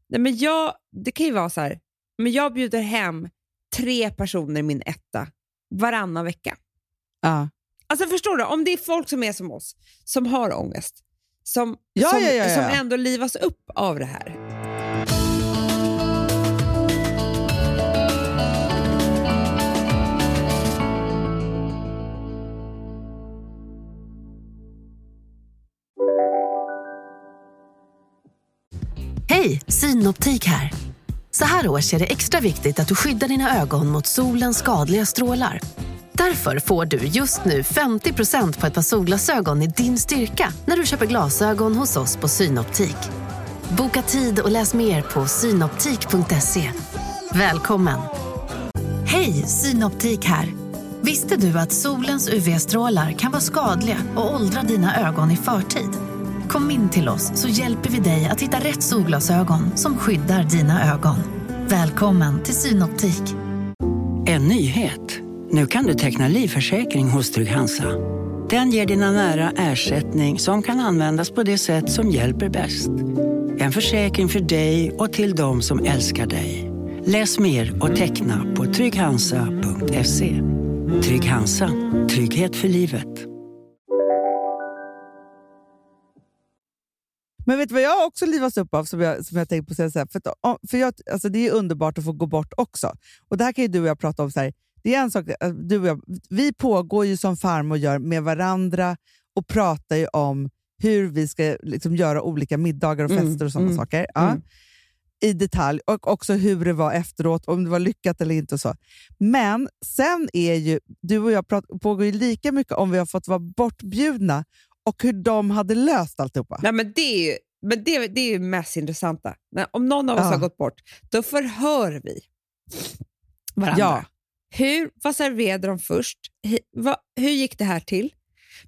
nej men jag, det kan ju vara så här, men jag bjuder hem tre personer i min etta varannan vecka. Ja. Alltså förstår du? Om det är folk som är som oss, som har ångest, som, Ja, som, ja. som ändå livas upp av det här. Hej, Synoptik här. Så här års är det extra viktigt att du skyddar dina ögon mot solens skadliga strålar. Därför får du just nu 50% på ett par solglasögon i din styrka när du köper glasögon hos oss på Synoptik. Boka tid och läs mer på synoptik.se. Välkommen! Hej, Synoptik här. Visste du att solens UV-strålar kan vara skadliga och åldra dina ögon i förtid? Kom in till oss så hjälper vi dig att hitta rätt solglasögon som skyddar dina ögon. Välkommen till Synoptik. En nyhet. Nu kan du teckna livförsäkring hos Trygg-Hansa. Den ger dina nära ersättning som kan användas på det sätt som hjälper bäst. En försäkring för dig och till de som älskar dig. Läs mer och teckna på trygghansa.se. Trygg Hansa. Trygghet för livet. Men vet du vad jag också livas upp av, som jag, som jag tänkt på säga så här, för, att, för jag, alltså Det är underbart att få gå bort också. Och Det här kan ju du och jag prata om. Så här, det är en sak, äh, du och jag, vi pågår ju som farmor gör med varandra och pratar ju om hur vi ska liksom göra olika middagar och Mm, fester och sådana mm, saker. Ja. mm. i detalj och också hur det var efteråt, om det var lyckat eller inte. och så. Men sen är ju du och jag prat, pågår ju lika mycket om vi har fått vara bortbjudna och hur de hade löst alltihopa. Nej, men det är ju men det, det är ju mest intressanta. Om någon av oss Ja. har gått bort, då förhör vi varandra. Ja. Hur, vad serverade de först? Hur, vad, hur gick det här till?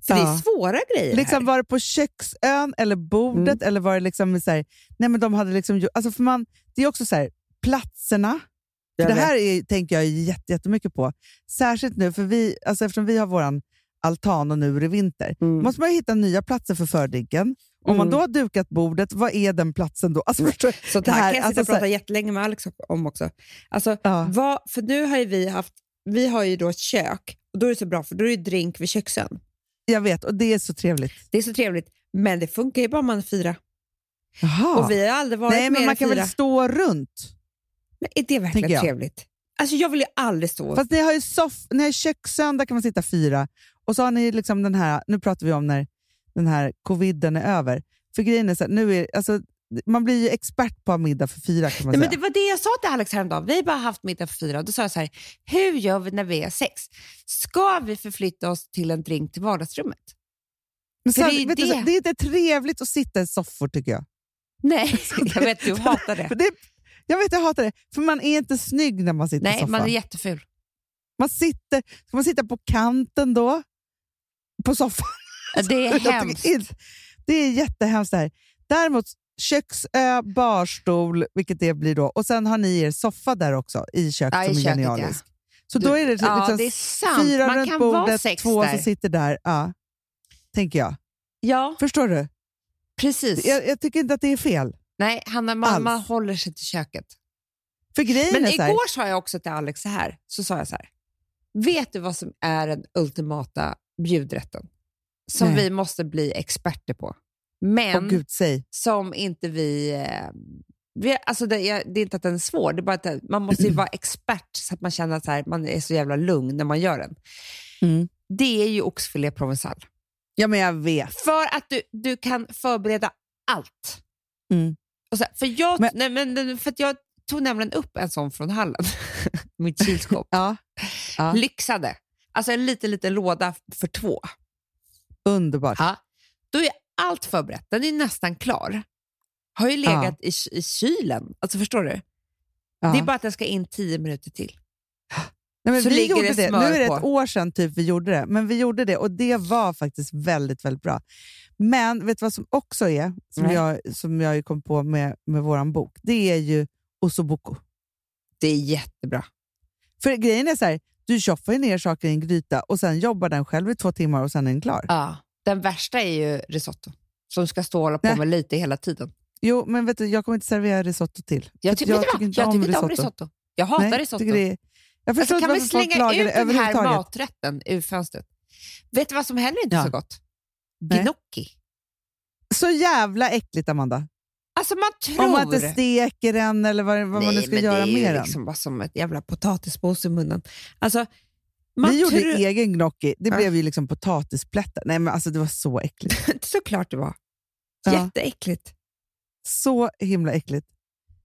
För det är Ja. svåra grejer Liksom här. var det på köksön eller bordet eller var det liksom så här, nej men de hade liksom, alltså för man, det är också så här, platserna. Det här är, tänker jag jätte, jättemycket på. Särskilt nu, för vi, alltså eftersom vi har våran altan och nu är det vinter, Mm. måste man ju hitta nya platser för fördrinken. Om man Mm. då har dukat bordet, vad är den platsen då? Alltså, förstår, Så det här kan jag sitta alltså och prata jättelänge med Alex om också. Alltså, Ja. vad, för nu har ju vi haft, vi har ju då ett kök och då är det så bra för då är det drink vid köksön. Jag vet, och det är så trevligt. Det är så trevligt, men det funkar ju bara om man är fyra. Jaha. Och vi har aldrig varit nej, men man kan fyra. väl stå runt? Men är det verkligen trevligt? Alltså jag vill ju aldrig stå... Fast ni har ju soff, ni har där kan man sitta fyra. Och så har ni liksom den här, nu pratar vi om när den här coviden är över. För grejen är så här, nu är, alltså, man blir ju expert på att middag för fyra kan man Nej, men säga. det var det jag sa till Alex häromdagen. Vi har bara haft middag för fyra. Då sa jag så här, hur gör vi när vi är sex? Ska vi förflytta oss till en drink till vardagsrummet? Men så, det är vet du, det. det är inte trevligt att sitta i soffor tycker jag. Nej, jag vet du hatar det. det jag vet, jag hatar det. För man är inte snygg när man sitter i Nej, soffan. man är jätteful. man sitter, ska man sitta på kanten då? På soffan? Det är hemskt. inte- Det är jättehemskt det här. Däremot köksö, barstol, vilket det blir då. Och sen har ni er soffa där också i köket Ja, i som är köket, genialisk. Så Du- då är det ja, liksom det är fyra Man runt bordet, två där. som sitter där. Ja, tänker jag. Ja, Förstår du? precis. Jag, jag tycker inte att det är fel. Nej, Hanna, man, man håller sig till köket. För grejen Men är så här, igår sa jag också till Alex så här. Så sa jag så här. Vet du vad som är den ultimata bjudrätten? Som Nej. vi måste bli experter på. Men Åh gud, som inte vi... Eh, vi alltså det, är, det är inte att den är svår, det är bara att det- man måste ju vara expert så att man känner att så här, man är så jävla lugn när man gör den. Mm. Det är ju oxfilé provençal. Ja, men jag vet. För att du, du kan förbereda allt. Mm. Så, för, jag, Men- nej, men, för jag tog nämligen upp en sån från hallen, mitt kylskåp. Ja. Ja. Lyxade. Alltså en liten, liten låda för två. Underbart. Ja. Då är allt förberett. Den är nästan klar. Har ju legat i, i kylen. Alltså förstår du? Ja. Det är bara att den ska in tio minuter till. Nej, men så vi gjorde det det. Nu är det ett år sedan typ vi gjorde det, men vi gjorde det och det var faktiskt väldigt, väldigt bra. Men vet du vad som också är, som Nej. jag, som jag kom på med, med vår bok? Det är ju ossobuco. Det är jättebra. För grejen är så här, du tjoffar ju ner saker i en gryta och sen jobbar den själv i två timmar och sen är den klar. Ja. Den värsta är ju risotto, som ska stå och hålla på Nej. med lite hela tiden. Jo, men vet du, jag kommer inte servera risotto till. Jag, tycker, vet du vad? inte jag om tycker inte om risotto. risotto. Jag hatar Nej, risotto. Det är, jag förstår Alltså, kan inte vi varför folk slänga ut det den här maträtten ur fönstret? Vet du vad som heller inte är Ja. så gott? Nej. Gnocchi. Så jävla äckligt, Amanda. Alltså man tror... Om man inte steker den eller vad, vad man nu Nej, ska göra det är med den. liksom bara som ett jävla potatispåse i munnen. Alltså, man Vi gjorde egen gnocchi. Det Ja. blev ju liksom potatisplättar. Nej, men alltså, det var så äckligt. Såklart det var. Ja. Jätteäckligt. Så himla äckligt.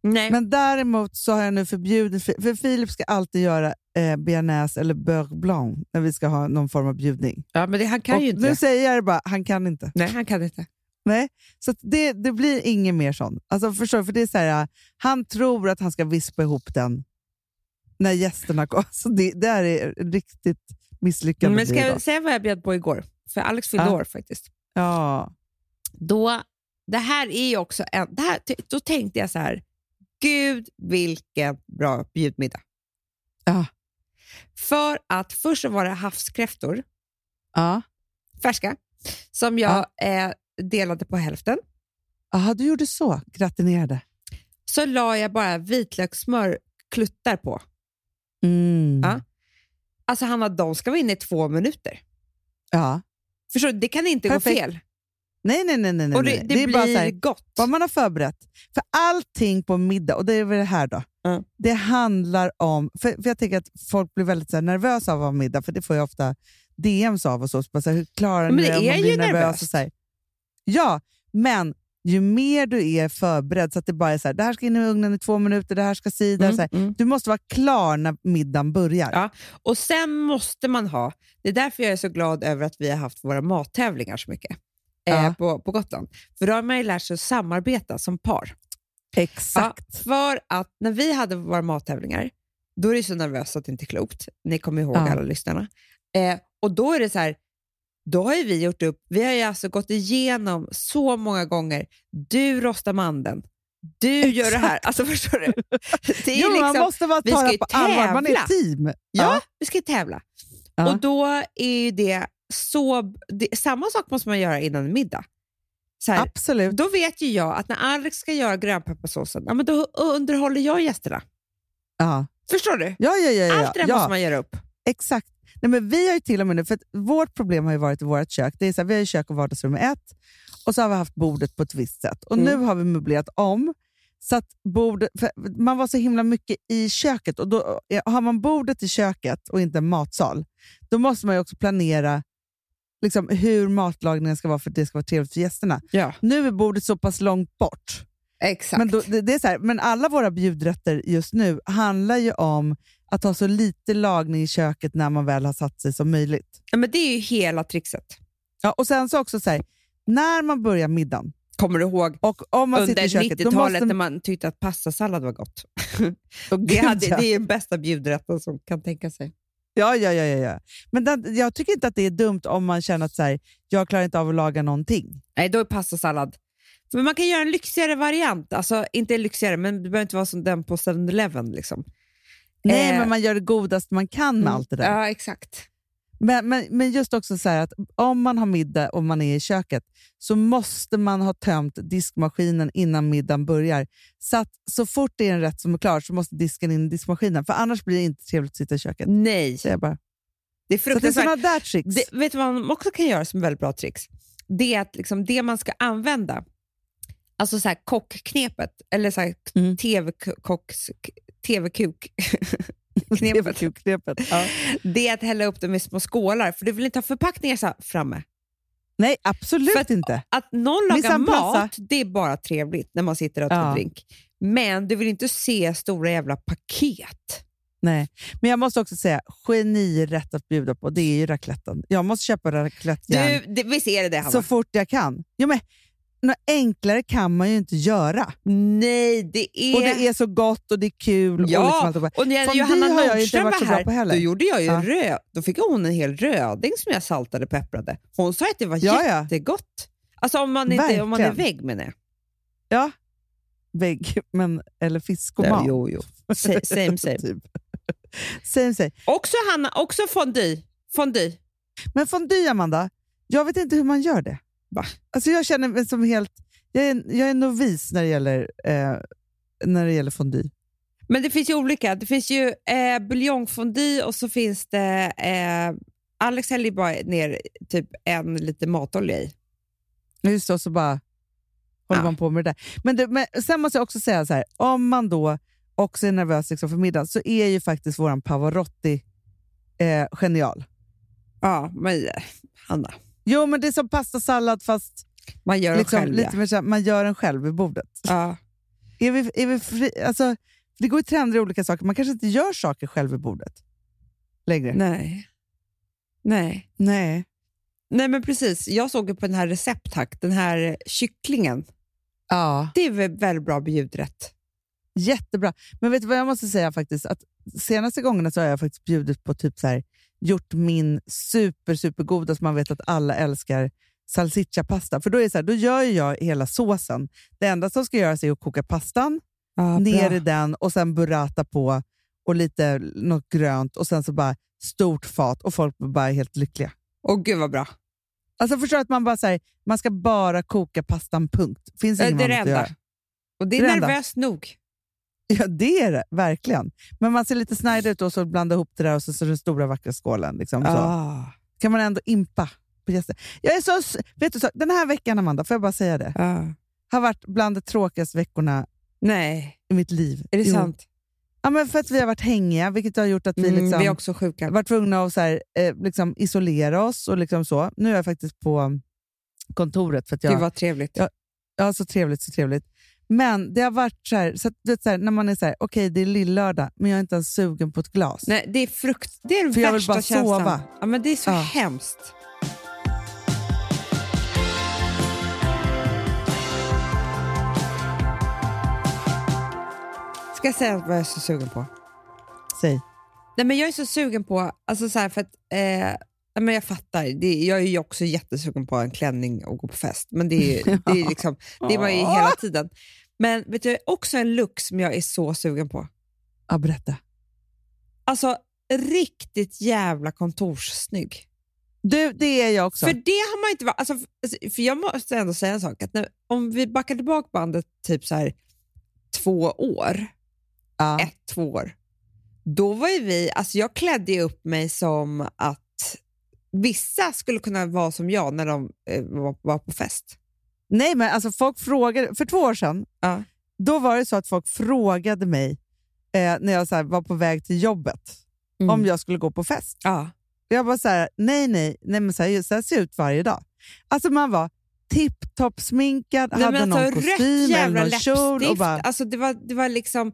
Nej. Men däremot så har jag nu förbjudit, för Filip ska alltid göra eh, bearnaise eller beurre blanc när vi ska ha någon form av bjudning. ja, men det, han kan Och ju inte. nu säger jag det bara, han kan inte. Nej, han kan inte. Nej, så det, det blir inget mer sånt. Alltså förstår? För det är så här, han tror att han ska vispa ihop den när gästerna kommer. Så det, det här är riktigt misslyckande. Men ska jag säga vad jag bjöd på igår? För Alex fyllde Ja. år faktiskt. Ja. Då, det här är också en, det här, då tänkte jag så här, gud vilken bra bjudmiddag. Ja. För att först så var det havskräftor, Ja. färska, som jag eh, delade på hälften. Aha, du gjorde så? Gratinerade? Så la jag bara vitlökssmör kluttar på. Mm. Ja. Alltså Hanna, de ska vara inne i två minuter. ja. Förstår du? Det kan inte Perfekt. gå fel. Nej, nej, nej. nej, nej. Och det, nej. det, är blir bara så här, gott. vad man har förberett. För allting på middag, och det är väl det här då, Mm. det handlar om... För, för Jag tänker att folk blir väldigt så nervösa av att ha middag, för det får jag ofta DMs av och så. så bara så här, hur klarar ni det det? om är man blir ju nervös nervöst. Och så här. Ja, men ju mer du är förberedd, så att det bara är så här, det här ska in i ugnen i två minuter, det här ska si, det här, Mm, så här. mm. Du måste vara klar när middagen börjar. Ja, och sen måste man ha, det är därför jag är så glad över att vi har haft våra mattävlingar så mycket eh, Ja. på, på Gotland. För då har man ju lärt sig att samarbeta som par. Exakt. Ja, för att när vi hade våra mattävlingar, då är det så nervöst att det inte är klokt. Ni kommer ihåg Ja. alla lyssnarna. Eh, och då är det så här, då har ju vi gjort upp, vi har ju alltså gått igenom så många gånger, du rostar mandeln, du gör det här. Alltså förstår du? Det är jo, man liksom- måste vara vi ta det på allvar. Man är ett team. Ja, vi ska ju tävla. Ja. Och då är ju det så... Det, samma sak måste man göra innan middag. Här, Absolut. då vet ju jag att när Alex ska göra grönpepparsåsen, ja, men då underhåller jag gästerna. Ja. Förstår du? Ja, ja, ja, ja, Allt det där ja. måste man göra upp. Exakt. Nej, men vi har ju till och med nu, för vårt problem har ju varit i vårt kök. Det är så här, vi har ju kök och vardagsrum ett och så har vi haft bordet på ett visst sätt. Och Mm. Nu har vi möblerat om. Så att bordet, man var så himla mycket i köket och då, eh, har man bordet i köket och inte en matsal, då måste man ju också planera liksom, hur matlagningen ska vara för att det ska vara trevligt för gästerna. Ja, Nu är bordet så pass långt bort. exakt. Men, då, det, det är så här, men alla våra bjudrätter just nu handlar ju om att ha så lite lagning i köket när man väl har satt sig som möjligt. ja, men det är ju hela trixet. Ja, och sen så också så här, när man börjar middagen Kommer du ihåg och om man under i köket, då 90-talet måste när man tyckte att pastasallad var gott? och Det, hade, det är den bästa bjudrätten som kan tänka sig. Ja, ja, ja, ja, ja. Men den, jag tycker inte att det är dumt om man känner att så här, jag klarar inte av att laga någonting. Nej, då är pastasallad. Men man kan göra en lyxigare variant. Alltså, inte lyxigare, men det behöver inte vara som den på 7-Eleven. Liksom. Nej, Eh, men man gör det godast man kan med allt det där. Ja, exakt. Men, men, men just också så här att om man har middag och man är i köket så måste man ha tömt diskmaskinen innan middagen börjar. Så att så fort det är en rätt som är klar så måste disken in i diskmaskinen. För annars blir det inte trevligt att sitta i köket. Nej, Så jag bara. det är Så det är fruktansvärt. där tricks. Det, vet du vad man också kan göra som är väldigt bra tricks? Det är att liksom det man ska använda, alltså så här kockknepet, eller så här Mm. TV-kuk, knepet. knepet. Ja. det är att hälla upp dem i små skålar, för du vill inte ha förpackningar så framme. Nej, absolut För att- inte. Att någon lagar mat, det är bara trevligt när man sitter och tar Ja. drink. Men du vill inte se stora jävla paket. Nej. Men jag måste också säga, genirätt att bjuda på, det är ju racletten. Jag måste köpa raclettejärn det, det det, så fort jag kan. Jo, men, något enklare kan man ju inte göra. Nej, det är... Och det är så gott och det är kul. och Ja, liksom allt det där. och när Johanna Nordström var här, på då gjorde jag ju Ja. röd. Då fick hon en hel röding som jag saltade och pepprade. Hon sa att det var Ja, jättegott. Alltså om man, inte, om man är vägg menar jag. Ja, vägg, men, eller fisk och mat. jo, jo. Sa- Same, same. typ. same, same. Också Hanna, också fondue. fondue. Men fondue, Amanda, jag vet inte hur man gör det. Va? Alltså jag känner mig som helt... Jag är, jag är novis när det gäller, eh, när det gäller fondue. Men det finns ju olika. Det finns ju eh, buljongfondue och så finns det... Eh, Alex häller bara ner typ en liter matolja i. Just det, och så bara håller Ja. man på med det där. Men, det, men sen måste jag också säga så här, om man då också är nervös liksom för middagen så är ju faktiskt våran Pavarotti eh, genial. Ja, men eh, Hanna, Jo, men det är som pastasallad fast man gör liksom, själv. lite ja. mer man gör den själv vid bordet. Ja. Är vi, är vi fri, alltså, det går ju trender i olika saker. Man kanske inte gör saker själv vid bordet längre. Nej. Nej. Nej. Nej, men precis. Jag såg ju på den här recepthack, den här kycklingen. Ja. Det är väl väldigt bra bjudrätt. Jättebra. Men vet du vad jag måste säga faktiskt? Att senaste gångerna så har jag faktiskt bjudit på typ så här, gjort min super, supergoda som man vet att alla älskar salsiccia-pasta. För då, är det så här, då gör jag hela såsen. Det enda som ska göras är att koka pastan, Ja, ner i den och sen burrata på och lite något grönt och sen så bara stort fat och folk blir bara helt lyckliga. Åh gud vad bra. Alltså förstår att man bara säger man ska bara koka pastan, punkt. Finns Det är det enda. Och det är Det det enda. nervöst nog. Ja, det är det. Verkligen. Men man ser lite snide ut och så blanda ihop det där och så, så den stora vackra skålen. Liksom, så. Ah. kan man ändå impa på gäster. Jag är så, vet du, så, den här veckan, Amanda, får jag bara säga det, Ah. har varit bland de tråkigaste veckorna Nej, i mitt liv. är det Jo. sant? Ja, men för att vi har varit hängiga, vilket har gjort att vi Mm, liksom, vi är också sjuka. varit tvungna att så här, eh, liksom isolera oss. och liksom så. Nu är jag faktiskt på kontoret för att Det jag, var trevligt. Ja, så trevligt, så trevligt. Men det har varit så här, så vet, så här när man är så här, okej det är lillördag, men jag är inte ens sugen på ett glas. Nej, det är frukt. Det är den För jag vill värsta bara känslan. sova. Ja, men det är så Ja. hemskt. Ska jag säga vad jag är så sugen på? Säg. Nej, men jag är så sugen på, alltså så här, för att, eh, men jag fattar, det, jag är ju också jättesugen på en klänning och gå på fest, men det är, det är, liksom, det är man ju hela tiden. Men vet du, också en look som jag är så sugen på. Ja, berätta. Alltså riktigt jävla kontorssnygg. Du, det är jag också. För det har man inte varit... Alltså, för- jag måste ändå säga en sak. Att när, om vi backar tillbaka bandet typ så här två år, ja. ett, två år, då var ju vi... Alltså jag klädde upp mig som att vissa skulle kunna vara som jag när de eh, var, var på fest. Nej, men alltså folk frågade, för två år sedan, Ja. då var det så att folk frågade mig eh, när jag så här, var på väg till jobbet Mm. om jag skulle gå på fest. Ja. Jag var så här, nej, nej, nej men så här, så här ser jag ut varje dag. Alltså man var tipptopp sminkad, Nej, hade men någon alltså, kostym eller någon kjol. Och bara, Alltså, det, var, det var liksom...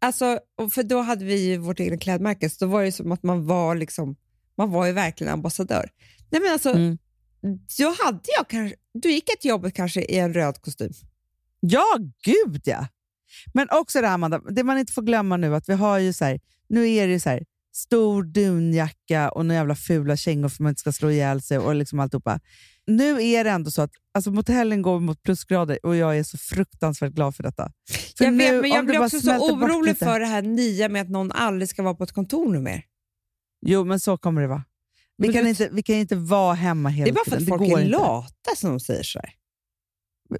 Alltså, för då hade vi ju vårt egna klädmärke, så då var det som att man var liksom, man var ju verkligen ambassadör. Nej, men alltså, Mm. då, hade jag kanske, då gick till jobbet kanske i en röd kostym. ja, gud ja! Men också det här, Amanda, det man inte får glömma nu, att vi har ju så här, nu är det ju så här, stor dunjacka och några jävla fula kängor för att man inte ska slå ihjäl sig och liksom alltihopa. Nu är det ändå så att alltså mot helgen går mot plusgrader och jag är så fruktansvärt glad för detta. För jag vet, nu, men om jag blir också så orolig för det här nya med att någon aldrig ska vara på ett kontor nu mer. Jo, men så kommer det vara. Vi Men kan, du- inte, vi kan inte vara hemma hela Det är bara för tiden. att folk är inte. lata som de säger så här.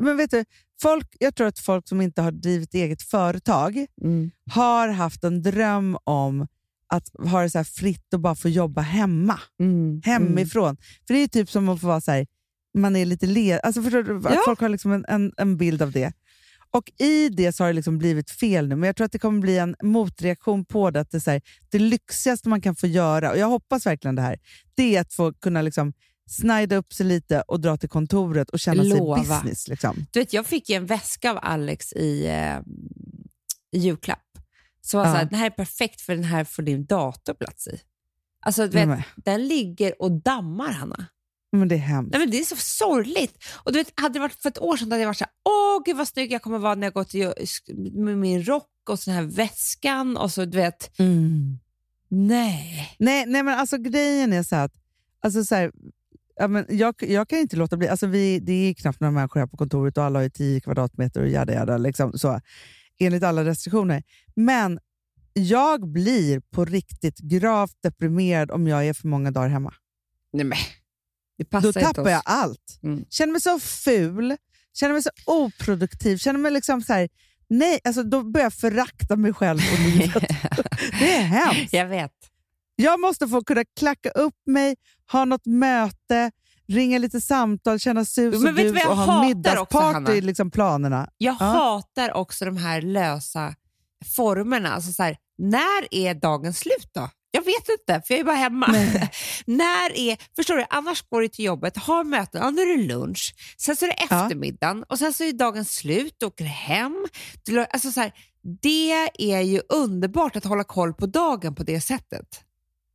Men vet du, folk, jag tror att folk som inte har drivit eget företag Mm. har haft en dröm om att ha det så fritt och bara få jobba hemma, Mm. hemifrån. För det är typ som att få vara så här, man är lite led, alltså förstår du, att Ja. folk har liksom en, en, en bild av det. Och i det så har det liksom blivit fel nu, men jag tror att det kommer bli en motreaktion på det. Att det, är så här, det lyxigaste man kan få göra, och jag hoppas verkligen det här, det är att få kunna liksom snida upp sig lite och dra till kontoret och känna Lova. sig business. Liksom. Du vet, jag fick ju en väska av Alex i, eh, i julklapp. Så var Ja. så här, den här är perfekt för den här får din dator plats i. Alltså, du vet, Men, den ligger och dammar, Hanna. Men det är hemskt. Nej, men det är så sorgligt. Och du vet, hade det varit för ett år sedan hade jag varit så här, åh gud vad snygg jag kommer vara när jag går till med min rock och så här väskan och så du vet, nej. Nej, nej, men alltså grejen är så att alltså så här, ja, men jag, jag kan inte låta bli. Alltså vi, det är knappt några människor här på kontoret och alla har ju 10 kvadratmeter och jada jada, liksom, så, enligt alla restriktioner. Men jag blir på riktigt gravt deprimerad om jag är för många dagar hemma. nej men, Då tappar jag allt. Mm. Känner mig så ful, känner mig så oproduktiv, känner mig liksom så här, nej, alltså då börjar jag förakta mig själv och livet. det är hemskt. Jag vet. Jag måste få kunna klacka upp mig, ha något möte, ringa lite samtal, känna sus Men och vet dus jag och ha middagsparty i liksom planerna. Jag Ja. hatar också de här lösa formerna. Alltså så här, när är dagen slut då? Jag vet inte, för jag är bara hemma. när är, förstår du, annars går du till jobbet, har möten, ja, nu är det lunch, sen så är det eftermiddagen och sen så är dagen slut, du åker hem. Du, alltså så här, det är ju underbart att hålla koll på dagen på det sättet.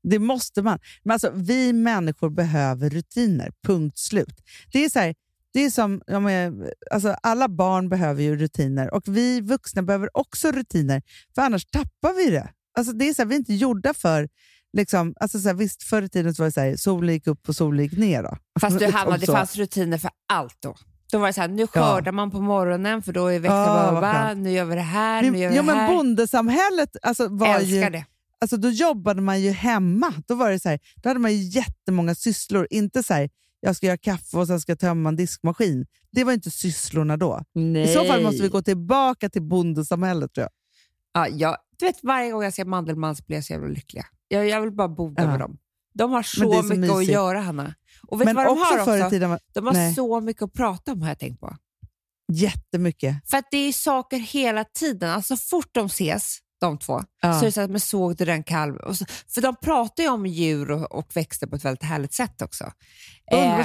Det måste man. Men alltså, vi människor behöver rutiner, punkt slut. Det är så här, det är som, ja, men, alltså, alla barn behöver ju rutiner och vi vuxna behöver också rutiner, för annars tappar vi det. Alltså, det är så här, vi är inte gjorda för Liksom, alltså så här, visst, förr i tiden så var det så här, solen gick upp och solen gick ner. Då. Fast du, Hanna, det fanns rutiner för allt då. Då var det så här, nu Ja. skördar man på morgonen för då är Ja, vad bara, skönt. nu gör vi det här, nu gör vi ja, det men här. bondesamhället alltså, var Älskar ju, det. alltså, då jobbade man ju hemma. Då, var det så här, då hade man ju jättemånga sysslor. Inte så här, jag ska göra kaffe och sen ska jag tömma en diskmaskin. Det var inte sysslorna då. Nej. I så fall måste vi gå tillbaka till bondesamhället tror jag. Ja, jag, du vet, varje gång jag ser Mandelmans blir jag så jävla lycklig. Jag, jag vill bara bo Ja. med dem. De har så så mycket att mysigt. göra, Hanna. Och vet Men vad de har också? tiden var De har Nej. så mycket att prata om har jag tänkt på. jättemycket. För att det är saker hela tiden. Alltså, så fort de ses de två. Ja. Så är det så att, men såg du den? Och så, för de pratar ju om djur och, och växter på ett väldigt härligt sätt också.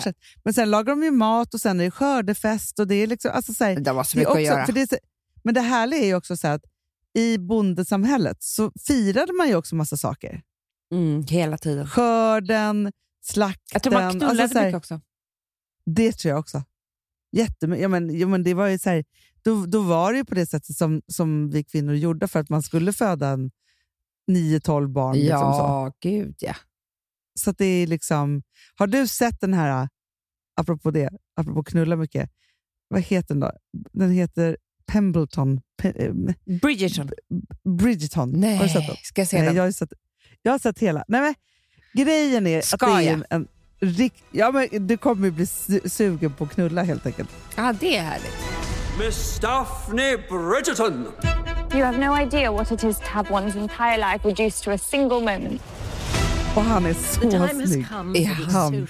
Sätt. Men sen lagar de ju mat och sen är det skördefest. Och det är liksom, alltså, så här, de har så mycket att också- göra. för det är men det härliga är ju också så här att i bondesamhället så firade man ju också massa saker. Mm, hela tiden. Skörden, slakten. Jag tror man knullade alltså, så här, mycket också. Det tror jag också. Jättemycket. Ja, men, ja, men det var ju så här, då, då var det ju på det sättet som, som vi kvinnor gjorde för att man skulle föda en 9-12 barn. Liksom så. Ja, gud ja. Så det är liksom, har du sett den här, apropå det, apropå knulla mycket, vad heter den då? Den heter Pembleton. Pe, eh, Bridgerton. Bridgerton. Nej, har du sett den? ska jag se Nej, den? jag, har sett, jag har sett hela. Nej, men, grejen är Ska att det är en, en ja, men Du kommer ju bli su- sugen på att knulla helt enkelt. Ja, det är härligt. Miss Daphne Bridgerton! You have no idea what it is to have one's entire life reduced to a single moment. Och han är så snygg. Är han?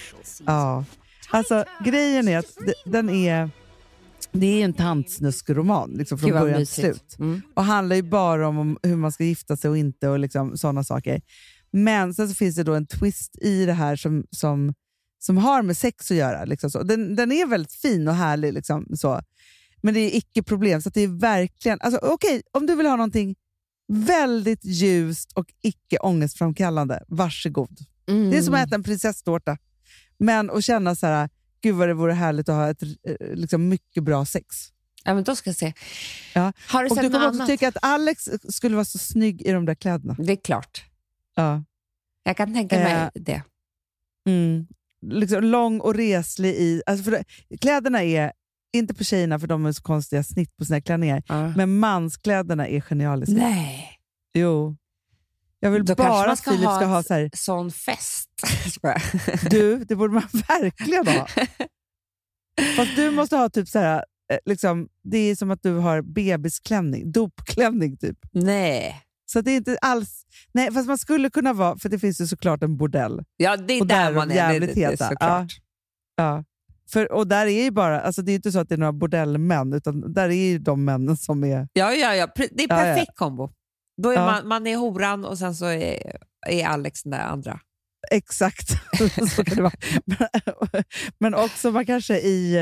Ja. Alltså, grejen är att den är, det är en tantsnuskroman liksom, från början till slut. Mm. Och handlar ju bara om, hur man ska gifta sig och inte och liksom, sådana saker. Men sen så finns det då en twist i det här som, som, som har med sex att göra. Liksom så. Den, den är väldigt fin och härlig. Liksom, så. Men det är icke problem. Så det är verkligen, alltså, okej, om du vill ha någonting väldigt ljust och icke ångestframkallande, varsågod. Det är som att äta en prinsesstårta. Men att känna så här, gud vad det vore härligt att ha ett eh, liksom, mycket bra sex. Ja, men då ska jag se. Ja. Har du Och sett du kommer också annat? tycka att Alex skulle vara så snygg i de där kläderna. Det är klart. Ja. Jag kan tänka mig Eh, det. Mm. Liksom lång och reslig i... Alltså det, kläderna är, inte på tjejerna för de är så konstiga snitt på sina klänningar, Ja. men manskläderna är genialiska. Nej. Jo. Jag vill Då bara man att ska Filip ha ska ha så här, Sån fest. Du, det borde man verkligen ha. Fast du måste ha typ så här, eh, liksom, det är som att du har bebisklänning, dopklänning typ. Nej. Så det är inte alls... Nej, fast man skulle kunna vara, för det finns ju såklart en bordell. Ja, det är Och där där man är. Det, jävligt det, det är heta. såklart. Ja. För, och där är ju bara, alltså det är inte så att det är några bordellmän, utan där är ju de männen som är... Ja, ja, ja. Det är Ja, ja. perfekt kombo. Då är Ja. man, man är horan och sen så är, är Alex den där andra. Exakt, så kan det vara. Men, men också man kanske i,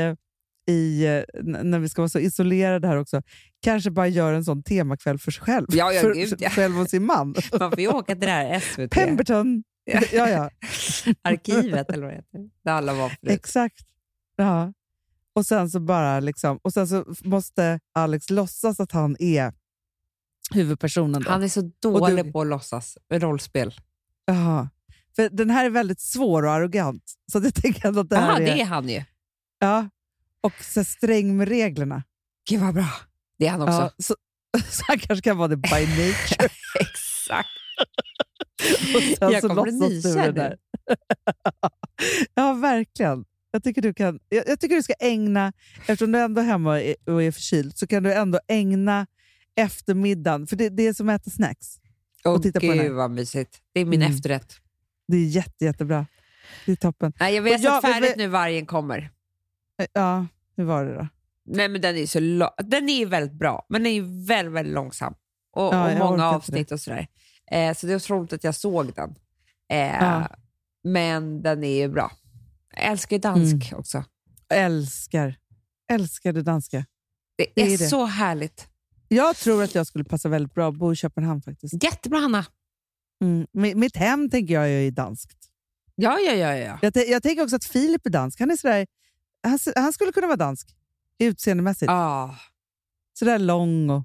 i, när vi ska vara så isolerade här också, kanske bara gör en sån temakväll för sig själv. Ja, ja, för, gud, ja. Själv och sin man. Man får ju åka till det här SVT. Pemberton. Ja, ja. Arkivet eller vad det heter. Där alla var förut. Exakt. Ja. Och sen så bara liksom, och sen så måste Alex låtsas att han är huvudpersonen. Då. Han är så dålig du- på att låtsas rollspel. Jaha. För den här är väldigt svår och arrogant. Så det tänker att det Jaha, är... det är han ju. Ja. Och så sträng med reglerna. Gud vad bra. Det är han också. Ja, så, så han kanske kan vara det by nature. Exakt. Jag så kommer nykär det där. ja, verkligen. Jag tycker, du kan, jag, jag tycker du ska ägna, eftersom du ändå är hemma och är, och är förkyld, så kan du ändå ägna eftermiddagen, för det, det är som att äta snacks. Åh och titta på den gud här. vad mysigt. Det är min Mm. efterrätt. Det är jätte, jättebra. Det är toppen. Nej, jag vet jag- att färdigt men- nu vargen kommer. Ja, hur var det då? Nej, men den är så den är väldigt bra, men den är väldigt, väldigt långsam. Och, Ja, och många avsnitt och sådär. Eh, så det är otroligt att jag såg den. Eh, Ja. Men den är ju bra. Jag älskar ju dansk Mm. också. Älskar, älskar det danska. Det, Det är, är det. så härligt. Jag tror att jag skulle passa väldigt bra att bo i Köpenhamn faktiskt. Jättebra Hanna. Mm. Mi- Mitt hem tänker jag är danskt. Ja, ja, ja. ja. Jag, jag tänker också att Filip är dansk. Han, är sådär, han, han skulle kunna vara dansk utseendemässigt. Ah. Sådär lång och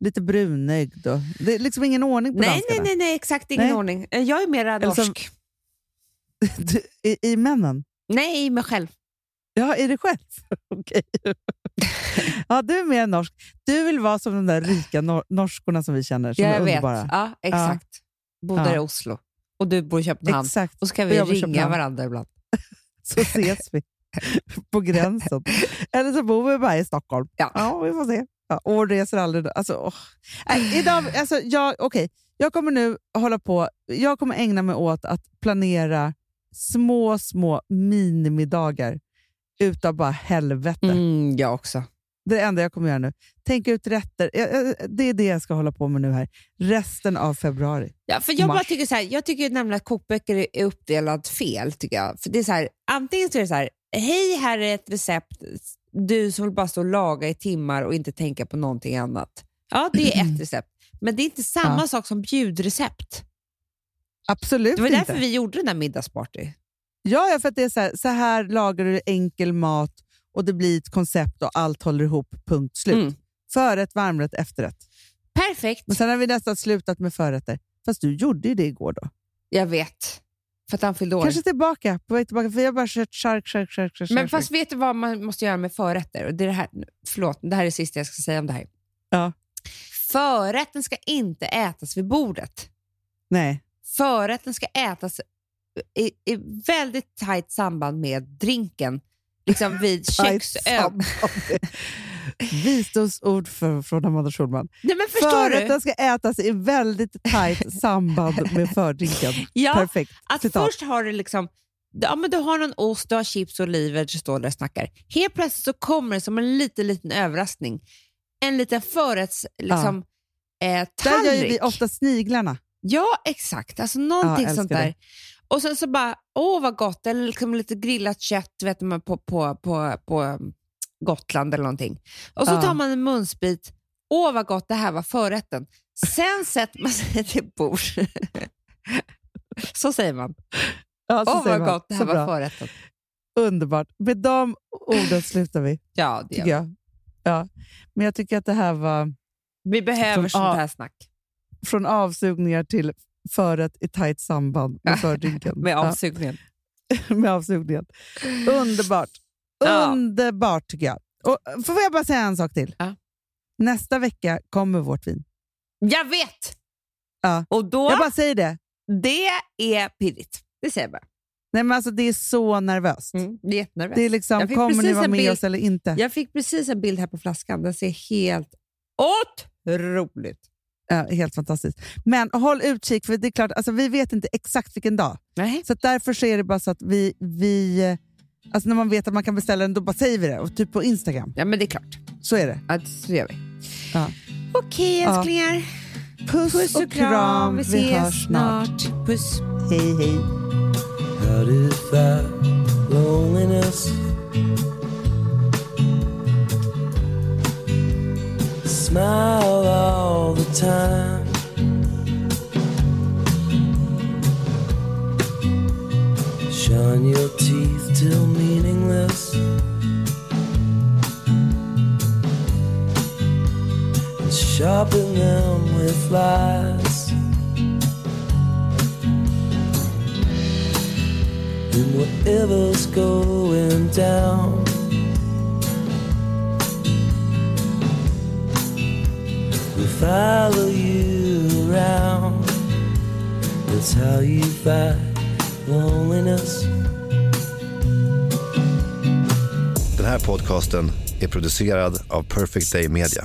lite brunögd. Och, det är liksom ingen ordning på Nej, danskarna. nej, nej, nej, exakt ingen Nej. ordning. Eh, Jag är som- norsk. Du, i, I männen? Nej, i mig själv. Ja, är det själv? Okej. ja, du är mer norsk. Du vill vara som de där rika nor- norskorna som vi känner, som Ja, är jag vet. underbara. Ja, exakt. Ja. där i Oslo. Och du bor i Köpenhamn. Exakt. Och så kan vi jag ringa varandra ibland. Så ses vi på gränsen. Eller så bor vi bara i Stockholm. Ja. vi får se. Ja, och reser aldrig. Alltså. Nej, idag, alltså, jag, okej. jag kommer nu hålla på. Jag kommer ägna mig åt att planera små, små minimiddagar utav bara helvete. Mm, jag också. Det enda jag kommer göra nu. Tänk ut rätter. Det är det jag ska hålla på med nu här. Resten av februari. Ja, för jag, bara tycker så här, jag tycker nämligen att kokböcker är- uppdelad fel. Tycker jag. För det är så här, antingen så är det så här, hej här är ett recept, du som vill bara stå och laga i timmar och inte tänka på någonting annat. Ja, det är ett recept. Men det är inte samma Ja. sak som bjudrecept. Absolut Det var inte. därför vi gjorde den där middagsparty. Ja, ja, för att det är så här, så här lagar du enkel mat och det blir ett koncept och allt håller ihop, punkt slut. Mm. Förrätt, varmrätt, efterrätt. Perfekt. Men sen har vi nästan slutat med förrätter. Fast du gjorde ju det igår då. Jag vet. För att han fyllde år. Kanske tillbaka, på väg tillbaka, för jag har bara kört chark, chark, chark, chark. Men fast vet du vad man måste göra med förrätter? Och det, är det, här, förlåt, det här är det sista jag ska säga om det här. Ja. Förrätten ska inte ätas vid bordet. Nej. Förrätten ska ätas i, i väldigt tajt samband med drinken. Liksom vid köksön. Visdomsord för, från Amanda Schulman. Nej, men? Förrätten ska ätas i väldigt tajt samband med fördrinken. Ja, Perfekt. Att Citat. först har du liksom Ja, men du har någon ost, du har chips och oliver, du står där och snackar. Helt plötsligt så kommer det som en liten, liten överraskning. En liten förrätts liksom, eh, Där tallrik. gör ju vi ofta sniglarna. Ja, exakt. Alltså någonting Ja, sånt där. det. Och sen så bara, åh vad gott, eller liksom lite grillat kött vet man, på, på, på, på um, Gotland eller någonting. Och så Ja. tar man en munsbit, åh vad gott, det här var förrätten. Sen sätter man sig till bords. så säger man. Ja, Åh vad man. gott, det här Så var bra. förrätten. Underbart. Med de orden slutar vi, Ja, det gör vi. Ja. Men jag tycker att det här var Vi behöver sånt här snack. Från avsugningar till förrätt i tajt samband med fördrinken. Med avsugningen. med avsugningen. Underbart. Underbart tycker jag. Och, får jag bara säga en sak till? Ja. Nästa vecka kommer vårt vin. Jag vet! Ja. Och då, Jag bara säger det. det är pirrigt. Det säger jag bara. Nej, men alltså, det är så nervöst. Mm, det är jättenervöst. Det är liksom, kommer ni vara med bild- oss eller inte? Jag fick precis en bild här på flaskan. Den ser helt otroligt. Ja, helt fantastiskt. Men håll utkik, för det är klart, alltså, vi vet inte exakt vilken dag. Nej. Så att därför så är det bara så att vi, vi eh, alltså när man vet att man kan beställa den, då bara säger vi det. Och typ på Instagram. Ja, men det är klart. Så är det. Ja, så gör vi. Ja. Okej, Ja. älsklingar. Puss, Puss och kram. Vi ses snart. Puss. Hej, hej. Smile all the time. Shine your teeth till meaningless. And sharpen them with lies. And whatever's going down. We'll follow you around. That's how you fight loneliness. Den här podcasten är producerad av Perfect Day Media.